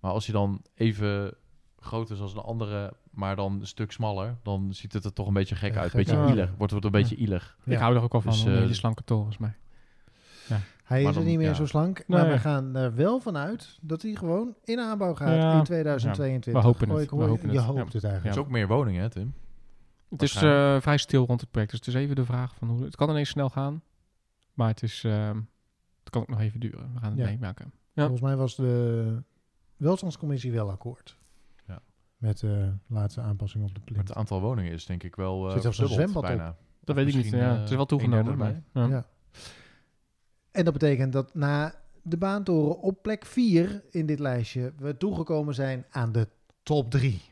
Maar als hij dan even groot is als een andere, maar dan een stuk smaller, dan ziet het er toch een beetje gek Ja, uit. gek beetje uit. ielig. Wordt het een beetje ielig. Ja. Ik hou er ook al van, Dus, van eh, hele slanke torens. Maar hij Maar is er niet meer ja. zo slank. Maar Nee. we gaan er wel vanuit dat hij gewoon in aanbouw gaat Ja. in 2022. Ja, we hopen het, ik we hopen je het. hoopt Ja. het eigenlijk. Er is ook meer woningen, hè, Tim? het is eh, vrij stil rond het project. Dus het is even de vraag van hoe... Het kan ineens snel gaan. Maar het is... ehm, het kan ook nog even duren. We gaan het Ja. meemaken. Ja. Volgens mij was de welstandscommissie wel akkoord. Ja. Met de laatste aanpassing op de Maar plint. het aantal woningen is denk ik wel uh, Zit zelfs een zwembad bijna. Dat weet ik niet. Ja. eh, het is wel toegenomen. ja. Ja. En dat betekent dat na de baantoren op plek 4 in dit lijstje we toegekomen zijn aan de top 3.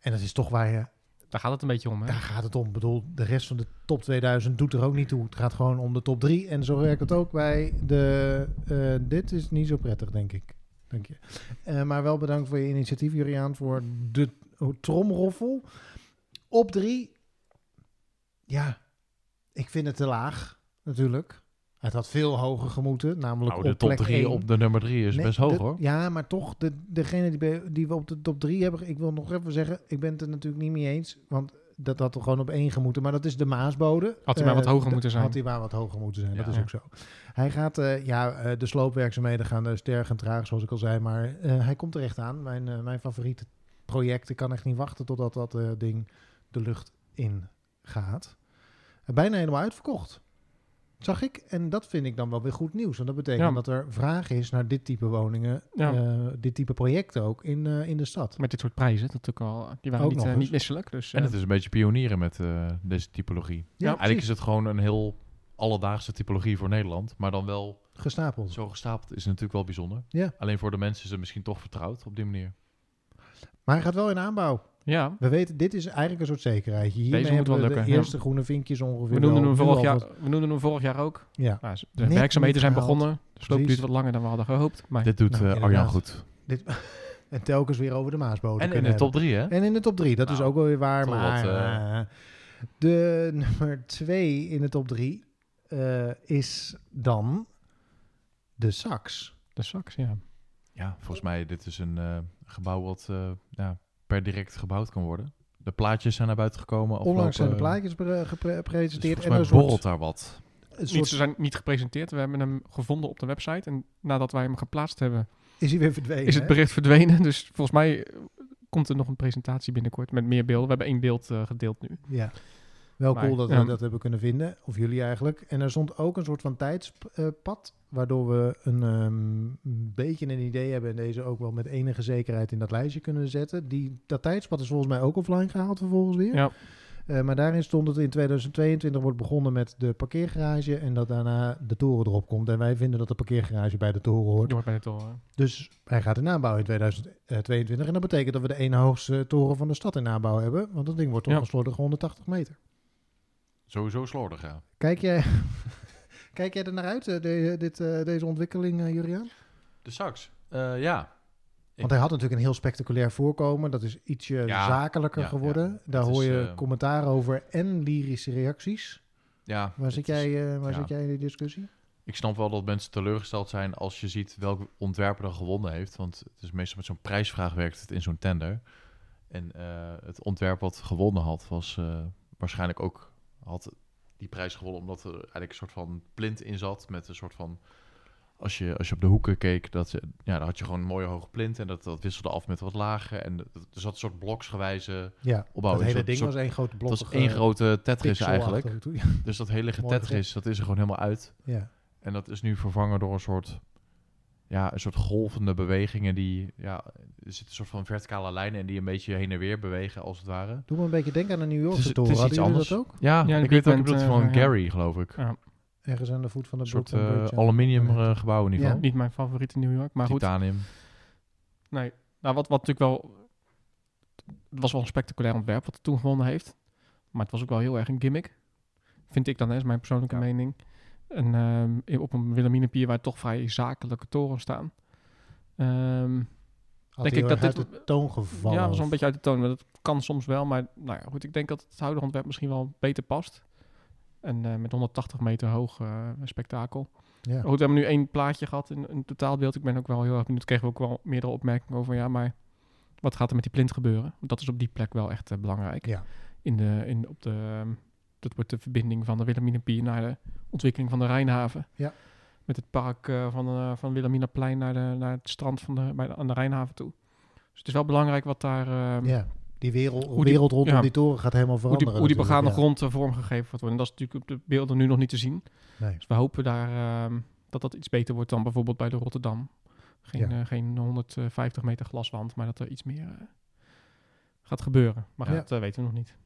En dat is toch waar je, Daar gaat het een beetje om. Hè? daar gaat het om. Ik bedoel, de rest van de top 2000 doet er ook niet toe. Het gaat gewoon om de top 3. En zo werkt het ook bij de. eh, dit is niet zo prettig, denk ik. Dank je. Eh, maar wel bedankt voor je initiatief, Juriaan, voor de tromroffel. Op 3. Ja, ik vind het te laag, natuurlijk. Het had veel hoger gemoeten, namelijk Nou, de op top plek 3 één. op de nummer 3 is Nee, best hoog de- hoor. Ja, maar toch, de, degene die, die we op de top 3 hebben, ik wil nog even zeggen, ik ben het er natuurlijk niet mee eens, want dat had er gewoon op één gemoeten. Maar dat is de Maasbode. Had hij maar wat Eh, hoger moeten zijn. Had hij maar wat hoger moeten zijn, dat is ook zo. Hij gaat, eh, ja, eh, de sloopwerkzaamheden gaan sterk en traag, zoals ik al zei, maar hij komt er echt aan. Mijn, mijn favoriete project, ik kan echt niet wachten totdat dat ding de lucht in gaat. Bijna helemaal uitverkocht. Zag ik. En dat vind ik dan wel weer goed nieuws. Want dat betekent Ja. dat er vraag is naar dit type woningen, Ja. eh, dit type projecten ook in, eh, in de stad. Met dit soort prijzen. Dat ook al, die waren Ook niet, nog eh, niet misselijk. Dus, En het is een beetje pionieren met eh, deze typologie. Ja, Eigenlijk is het gewoon een heel alledaagse typologie voor Nederland. Maar dan wel gestapeld. zo gestapeld is natuurlijk wel bijzonder. Ja. Alleen voor de mensen is het misschien toch vertrouwd op die manier. Maar hij gaat wel in aanbouw. Ja, We weten, dit is eigenlijk een soort zekerheidje. Hiermee Deze moet hebben wel lukken, de ja. eerste groene vinkjes ongeveer we noemden, wel- hem vorig jaar, wat- we noemden hem vorig jaar ook. Ja, Nou, de Net werkzaamheden zijn gehaald. begonnen. Dus loop Precies. duurt wat langer dan we hadden gehoopt. Maar Dit doet Nou, eh, Arjan goed. en telkens weer over de Maasbodem En in de top hebben. 3, hè? En in de top 3, dat is Nou, ook wel weer waar. Maar wat, eh, eh, de nummer 2 in de top 3 is dan de sax. de sax, ja. Ja, volgens mij dit is een eh, gebouw wat eh, ja, per direct gebouwd kan worden. De plaatjes zijn naar buiten gekomen. Onlangs zijn de plaatjes pre- gepre- Dus gepresenteerd. volgens en mij borrelt daar wat. Niet, ze zijn niet gepresenteerd. We hebben hem gevonden op de website. En nadat wij hem geplaatst hebben, is hij weer verdwenen. is het hè? bericht verdwenen. Dus volgens mij eh, komt er nog een presentatie binnenkort met meer beelden. We hebben één beeld eh, gedeeld nu. Ja. Wel Maar, cool dat we dat hebben kunnen vinden. Of jullie eigenlijk. En er stond ook een soort van tijdspad. Waardoor we een ehm, beetje een idee hebben. En deze ook wel met enige zekerheid in dat lijstje kunnen zetten. Die, dat tijdspad is volgens mij ook offline gehaald vervolgens weer. Ja, Eh, maar daarin stond het in 2022 wordt begonnen met de parkeergarage. En dat daarna de toren erop komt. En wij vinden dat de parkeergarage bij de toren hoort. door bij de toren. Dus hij gaat in aanbouw in 2022. En dat betekent dat we de ene hoogste toren van de stad in aanbouw hebben. Want dat ding wordt toch Ja. een slordige 180 meter. Sowieso slordig, ja. Kijk jij, kijk jij er naar uit, eh, de- dit, eh, deze ontwikkeling, eh, Juriaan? De sax. Eh, ja. Want hij had natuurlijk een heel spectaculair voorkomen. Dat is ietsje Ja, zakelijker ja, geworden. ja. Daar hoor is, je commentaar over en lyrische reacties. ja Waar, zit is- jij, eh, waar ja. zit jij in die discussie? Ik snap wel dat mensen teleurgesteld zijn als je ziet welk ontwerper er gewonnen heeft. Want het is meestal met zo'n prijsvraag werkt het in zo'n tender. En eh, het ontwerp wat gewonnen had, was eh, waarschijnlijk ook had die prijs gewonnen omdat er eigenlijk een soort van plint in zat met een soort van als je, als je op de hoeken keek, dat, ja, dan had je gewoon een mooie hoge plint en dat, dat wisselde af met wat lager. En dat- er zat een soort bloksgewijze Ja, opbouw. dat Een hele soort- ding soort- was één grote blok. Het was één grote Tetris eigenlijk. Ja. Dus dat hele Tetris, dat is er gewoon helemaal uit. ja. En dat is nu vervangen door een soort, ja, een soort golvende bewegingen die, ja, er zitten een soort van verticale lijnen en die een beetje heen en weer bewegen als het ware. Doe me een beetje denken aan de New Het is- het toren. is Hadden iets anders. dat ook? Ja, Ja, ik weet ook, ik bedoel van eh, ja. Gary, geloof ik. Ja, Ergens aan de voet van de Een soort eh, aluminium Ja. eh, gebouw in ieder Ja. geval. niet mijn favoriet in New York. Maar goed, Titanium. nee. Nou, wat, wat natuurlijk wel... Het was wel een spectaculair ontwerp wat het toen gewonnen heeft. Maar het was ook wel heel erg een gimmick. Vind ik dan, hè, is mijn persoonlijke Ja. mening. En ehm, op een Wilhelminapier waar toch vrij zakelijke torens staan. Ehm, Had denk ik dat uit dit- de toon gevallen. Ja, dat was een beetje uit de toon. Maar dat kan soms wel. Maar nou ja, goed. Ik denk dat het huidige ontwerp misschien wel beter past. En eh, met 180 meter hoog eh, spektakel. Ja. Goed, we hebben nu één plaatje gehad in een totaalbeeld. Ik ben ook wel heel erg benieuwd. Kregen we ook wel meerdere opmerkingen over. Ja, maar wat gaat er met die plint gebeuren? Want dat is op die plek wel echt eh, belangrijk. Ja. In de, in, op de, ehm, dat wordt de verbinding van de Wilhelminapier naar de ontwikkeling van de Rijnhaven. Ja. Met het park eh, van, eh van Wilhelminaplein naar, de, naar het strand van de, bij de, aan de Rijnhaven toe. Dus het is wel belangrijk wat daar... ehm, ja, die wereld, Hoe die- wereld rondom ja. die toren gaat helemaal hoe die, veranderen. hoe die begane ja. grond eh, vormgegeven wordt. En dat is natuurlijk op de beelden nu nog niet te zien. Nee. Dus we hopen daar ehm, dat dat iets beter wordt dan bijvoorbeeld bij de Rotterdam. Geen, Ja. geen 150 meter glaswand, maar dat er iets meer gaat gebeuren. Maar dat weten we nog niet.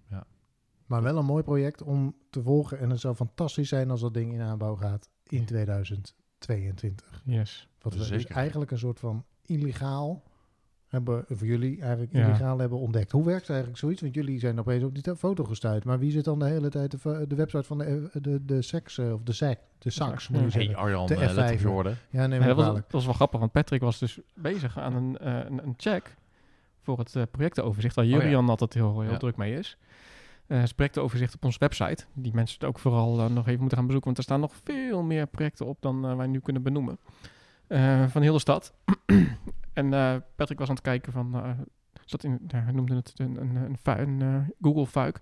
Maar wel een mooi project om te volgen. En het zou fantastisch zijn als dat ding in aanbouw gaat in 2022. Yes. Wat we dus Zeker. eigenlijk een soort van illegaal hebben, voor jullie eigenlijk Ja. illegaal hebben ontdekt. Hoe werkt eigenlijk zoiets? Want jullie zijn opeens op die foto gestuurd. Maar wie zit dan de hele tijd de, de website van de, de, de sex, eh, of de SAC, de SAX moet je Ja. zeggen. Hey Arjan, De eh, let op F5. je woorden. Ja, neem Ja, me dat, was, dat was wel grappig, want Patrick was dus bezig aan een, eh, een, een check voor het eh, projectenoverzicht, waar Oh ja. Jurian altijd heel, heel Ja. druk mee is. Eh het projectenoverzicht op onze website, die mensen ook vooral eh, nog even moeten gaan bezoeken, want er staan nog veel meer projecten op dan eh, wij nu kunnen benoemen. Eh, van heel de stad. en eh, Patrick was aan het kijken van, eh, zat in, ja, hij noemde het een, een, een, Google fuik.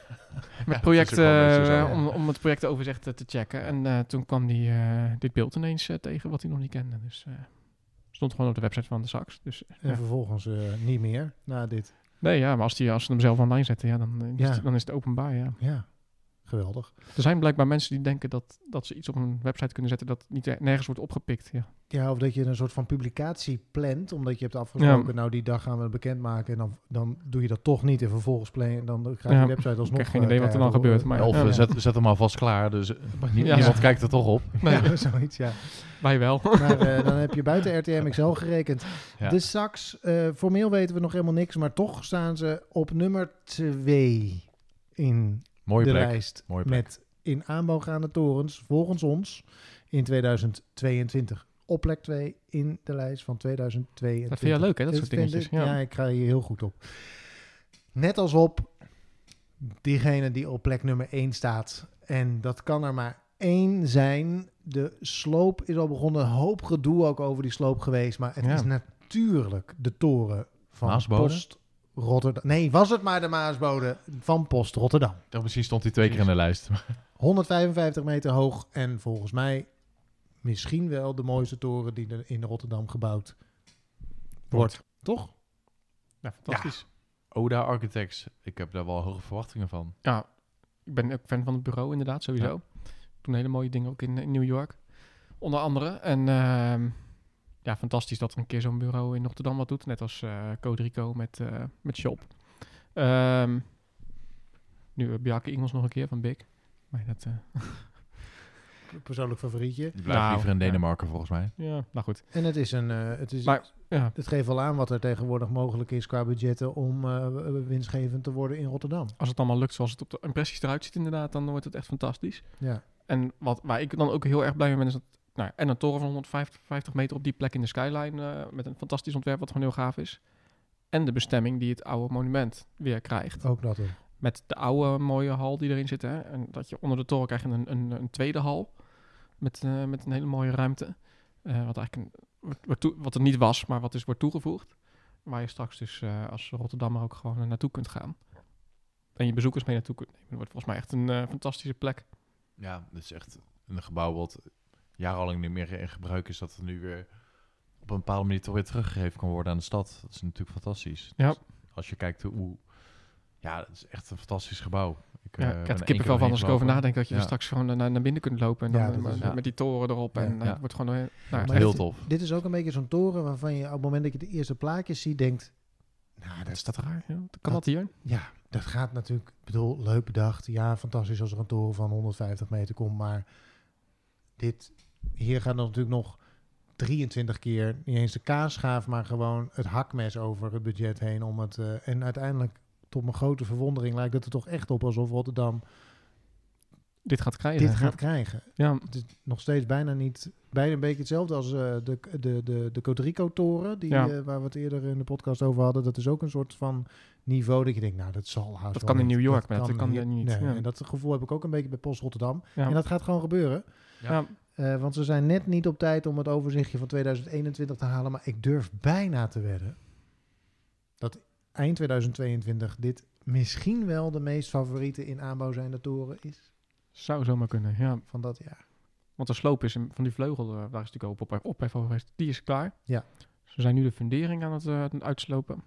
Met projecten, ja. om, om het projectoverzicht te checken. En eh, toen kwam hij dit beeld ineens tegen wat hij nog niet kende. Dus eh, stond gewoon op de website van de Sax. Dus, En ja. vervolgens eh, niet meer na dit. Nee, ja, maar als, die, als ze hem zelf online zetten, ja, dan, is Ja. het, dan is het openbaar, ja. Ja, geweldig. Er zijn blijkbaar mensen die denken dat, dat ze iets op een website kunnen zetten dat niet nergens wordt opgepikt. Ja. Ja, of dat je een soort van publicatie plant, omdat je hebt afgesproken, nou die dag gaan we het bekendmaken en dan, dan doe je dat toch niet en vervolgens plan, dan gaat Ja. die website alsnog... Ik heb geen eh, idee wat er dan gebeurt, maar- of ja. zet, zet hem alvast klaar, dus eh, niemand kijkt er toch op. Ja, zoiets, ja. Wij wel. Maar eh, dan heb je buiten RTM XL gerekend. Ja. De Sax, eh, formeel weten we nog helemaal niks, maar toch staan ze op nummer 2 in Mooie de plek. lijst. Mooie plek. Met in aanbouw gaande torens, volgens ons, in 2022. Op plek 2 in de lijst van 2022. Dat vind jij leuk, hè, dat soort dingetjes. ik- Ja. ja, ik ga hier heel goed op. Net als op diegene die op plek nummer 1 staat. En dat kan er maar één zijn. De sloop is al begonnen. Een hoop gedoe ook over die sloop geweest. Maar het Ja. is natuurlijk de toren van Maasbode? Post Rotterdam. Nee, was het maar de Maasbode van Post Rotterdam. Ja, misschien stond hij twee keer in de lijst. 155 meter hoog en volgens mij misschien wel de mooiste toren die er in Rotterdam gebouwd wordt. Toch? Ja, fantastisch. Oda Architects. Ik heb daar wel hoge verwachtingen van. Ja. ik ben ook fan van het bureau inderdaad, sowieso. Doen hele mooie dingen ook in, in New York. Onder andere. En ehm, ja, fantastisch dat er een keer zo'n bureau in Rotterdam wat doet. Net als eh Codrico met, eh, met Shop. Ehm, nu uh, Bjarke Ingels nog een keer van Big. Maar dat, eh, Persoonlijk favorietje. Die blijft Nou, liever in ja. Denemarken volgens mij. ja, nou goed. En het is een. eh, het, is, Maar ja, het geeft wel aan wat er tegenwoordig mogelijk is qua budgetten om eh, winstgevend te worden in Rotterdam. als het allemaal lukt zoals het op de impressies eruit ziet inderdaad, dan wordt het echt fantastisch. Ja. En wat, waar ik dan ook heel erg blij mee ben, is dat... Nou, en een toren van 150 meter op die plek in de skyline... eh, met een fantastisch ontwerp wat gewoon heel gaaf is. En de bestemming die het oude monument weer krijgt. Ook dat ook. Met de oude mooie hal die erin zit. Hè? En dat je onder de toren krijgt een, een, een tweede hal. Met, eh, met een hele mooie ruimte. Eh, wat, eigenlijk een, toe- wat er niet was, maar wat dus wordt toegevoegd. Waar je straks dus eh, als Rotterdammer ook gewoon naartoe kunt gaan. En je bezoekers mee naartoe kunt nemen. Dat wordt volgens mij echt een eh, fantastische plek. Ja, het is echt een gebouw wat jarenlang niet meer in gebruik is. Dat er nu weer op een bepaalde manier toch weer teruggegeven kan worden aan de stad. Dat is natuurlijk fantastisch. Ja. Dus als je kijkt hoe... Ja, het is echt een fantastisch gebouw. Ik, Ja, eh, ik heb één kippenvel van als ik over nadenk dat je Ja. er straks gewoon naar, naar binnen kunt lopen. En dan Ja, dat eh, is- met, die toren erop. En Ja. eh, Ja. het wordt gewoon... nou. Maar Heel tof. Dit is ook een beetje zo'n toren waarvan je op het moment dat je de eerste plaatjes ziet, denkt. Nou, dat dat, is dat raar. Ja, dat kan Dat- dat hier. ja, dat gaat natuurlijk. Ik bedoel, leuk bedacht. Ja, fantastisch als er een toren van 150 meter komt. Maar dit, hier gaat er natuurlijk nog 23 keer, niet eens de kaasschaaf, maar gewoon het hakmes over het budget heen. Om het, eh, en uiteindelijk, tot mijn grote verwondering, lijkt het er toch echt op alsof Rotterdam Dit gaat krijgen. dit gaat krijgen. Ja, Het is nog steeds bijna niet, bijna een beetje hetzelfde als eh, de, de, de, de Codrico-toren, die, Ja. eh, waar we het eerder in de podcast over hadden. Dat is ook een soort van niveau dat je denkt, nou, dat zal haast Dat kan in. New York, maar dat kan hier- hier niet, Nee, ja. En dat gevoel heb ik ook een beetje bij Post Rotterdam. ja. En dat gaat gewoon gebeuren. Ja. ja. Eh, want ze zijn net niet op tijd om het overzichtje van 2021 te halen. Maar ik durf bijna te wedden dat eind 2022 dit misschien wel de meest favoriete in aanbouw zijnde toren is Zou zomaar kunnen, ja. van dat jaar. Want de sloop is van die vleugel, eh, daar is natuurlijk ook op, ophef over geweest. Die is klaar. Ja. Ze zijn nu de fundering aan het, eh, uitslopen.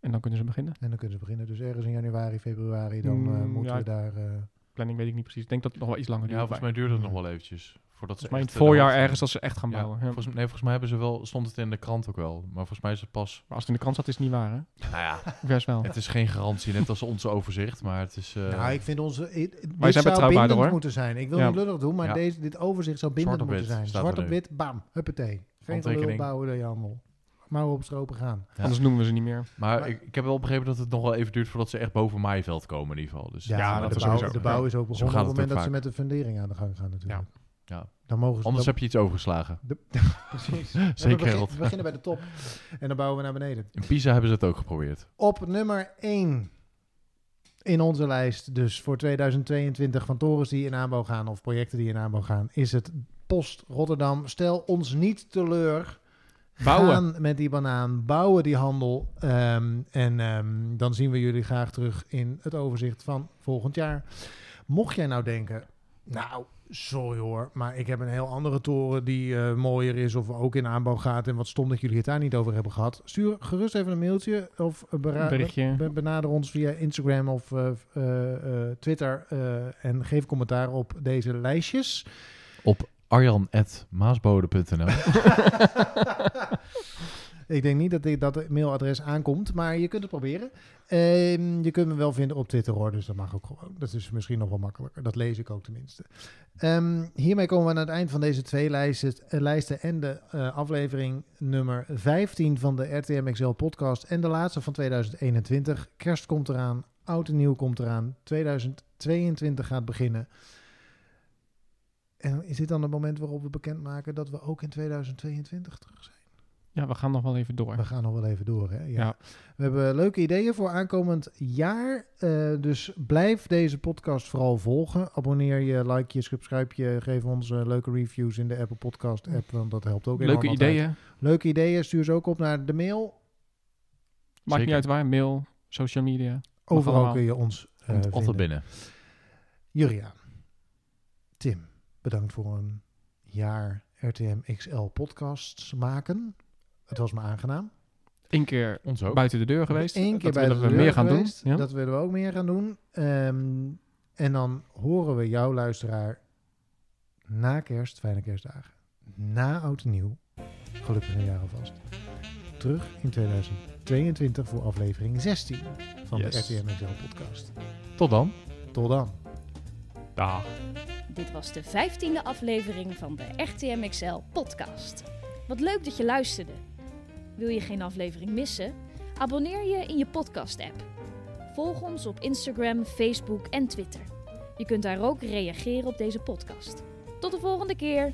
En dan kunnen ze beginnen. En dan kunnen ze beginnen. Dus ergens in januari, februari, dan eh, Mm, moeten ja, we daar... Planning weet ik niet precies. Ik denk dat het nog wel iets langer Ja, duurt. volgens mij duurde het nog wel eventjes. Voordat ze Volgens mij in echt, het eh, voorjaar ergens dat ze echt gaan Ja, bouwen. Ja. volgens, nee, volgens mij hebben ze wel, stond het in de krant ook wel. Maar volgens mij is het pas... Maar als het in de krant staat, is het niet waar, hè? Nou ja, Best wel. het is geen garantie, net als onze overzicht. Maar het is... eh, nou, ik vind onze... dit zijn bindend hoor. moeten zijn. Ik wil Ja. niet lullig doen, maar Ja. deze, dit overzicht zou bindend moeten zijn. Zwart op wit, bam, huppatee. Geen gelul bouwen door Jan Maar op stropen gaan. Ja. Anders noemen we ze niet meer. Maar Maar- ik, ik heb wel begrepen dat het nog wel even duurt voordat ze echt boven Maaiveld komen in ieder geval. Dus Ja, maar dat de is bouw, sowieso. De bouw is ook begonnen op het moment dat ze met de fundering aan de gang gaan natuurlijk. Ja. Dan mogen ze... Anders dan- heb je iets overgeslagen. de- precies. Zeker, we, begin- we beginnen bij de top en dan bouwen we naar beneden. In Pisa hebben ze het ook geprobeerd. Op nummer 1 in onze lijst, dus voor 2022 van torens die in aanbouw gaan of projecten die in aanbouw gaan, is het Post Rotterdam. Stel ons niet teleur. Bouwen. Gaan met die banaan, bouwen die handel. ehm, en ehm, dan zien we jullie graag terug in het overzicht van volgend jaar. Mocht jij nou denken, nou, sorry hoor, maar ik heb een heel andere toren die eh, mooier is of ook in aanbouw gaat. En wat stom dat jullie het daar niet over hebben gehad. Stuur gerust even een mailtje of berichtje. be- benader ons via Instagram of eh, eh, eh, Twitter eh, en geef commentaar op deze lijstjes. Op arjan.maasbode.nl. ik denk niet dat dit, dat mailadres aankomt, maar je kunt het proberen. Ehm, je kunt me wel vinden op Twitter hoor, dus dat mag ook gewoon. Dat is misschien nog wel makkelijker. Dat lees ik ook tenminste. Ehm, hiermee komen we aan het eind van deze twee lijsten, eh, lijsten en de eh, aflevering nummer 15 van de RTM XL podcast en de laatste van 2021. Kerst komt eraan, oud en nieuw komt eraan, 2022 gaat beginnen. En is dit dan het moment waarop we bekendmaken dat we ook in 2022 terug zijn? Ja, we gaan nog wel even door. We gaan nog wel even door, hè? Ja. Ja. We hebben leuke ideeën voor aankomend jaar. eh, dus blijf deze podcast vooral volgen. Abonneer je, like je, subscribe je. Geef ons eh, leuke reviews in de Apple Podcast app, want dat helpt ook enorm Leuke altijd. ideeën. Leuke ideeën, stuur ze ook op naar de mail. Maakt niet uit waar. Mail, social media. Overal kun je ons eh, altijd vinden. binnen. Juria, Tim, bedankt voor een jaar RTM XL podcasts maken. Het was me aangenaam. Eén keer Ons ook. buiten de deur geweest. Eén keer dat bij willen de we deur meer gaan geweest. doen. Ja? Dat willen we ook meer gaan doen. Ehm, en dan horen we jouw luisteraar na kerst, fijne kerstdagen, na oud en nieuw, gelukkig een jaar alvast, terug in 2022 voor aflevering 16 van Yes. de RTM XL podcast. Tot dan. Tot dan. Dag. Dit was de vijftiende aflevering van de RTM XL podcast. Wat leuk dat je luisterde. Wil je geen aflevering missen? Abonneer je in je podcast-app. Volg ons op Instagram, Facebook en Twitter. Je kunt daar ook reageren op deze podcast. Tot de volgende keer!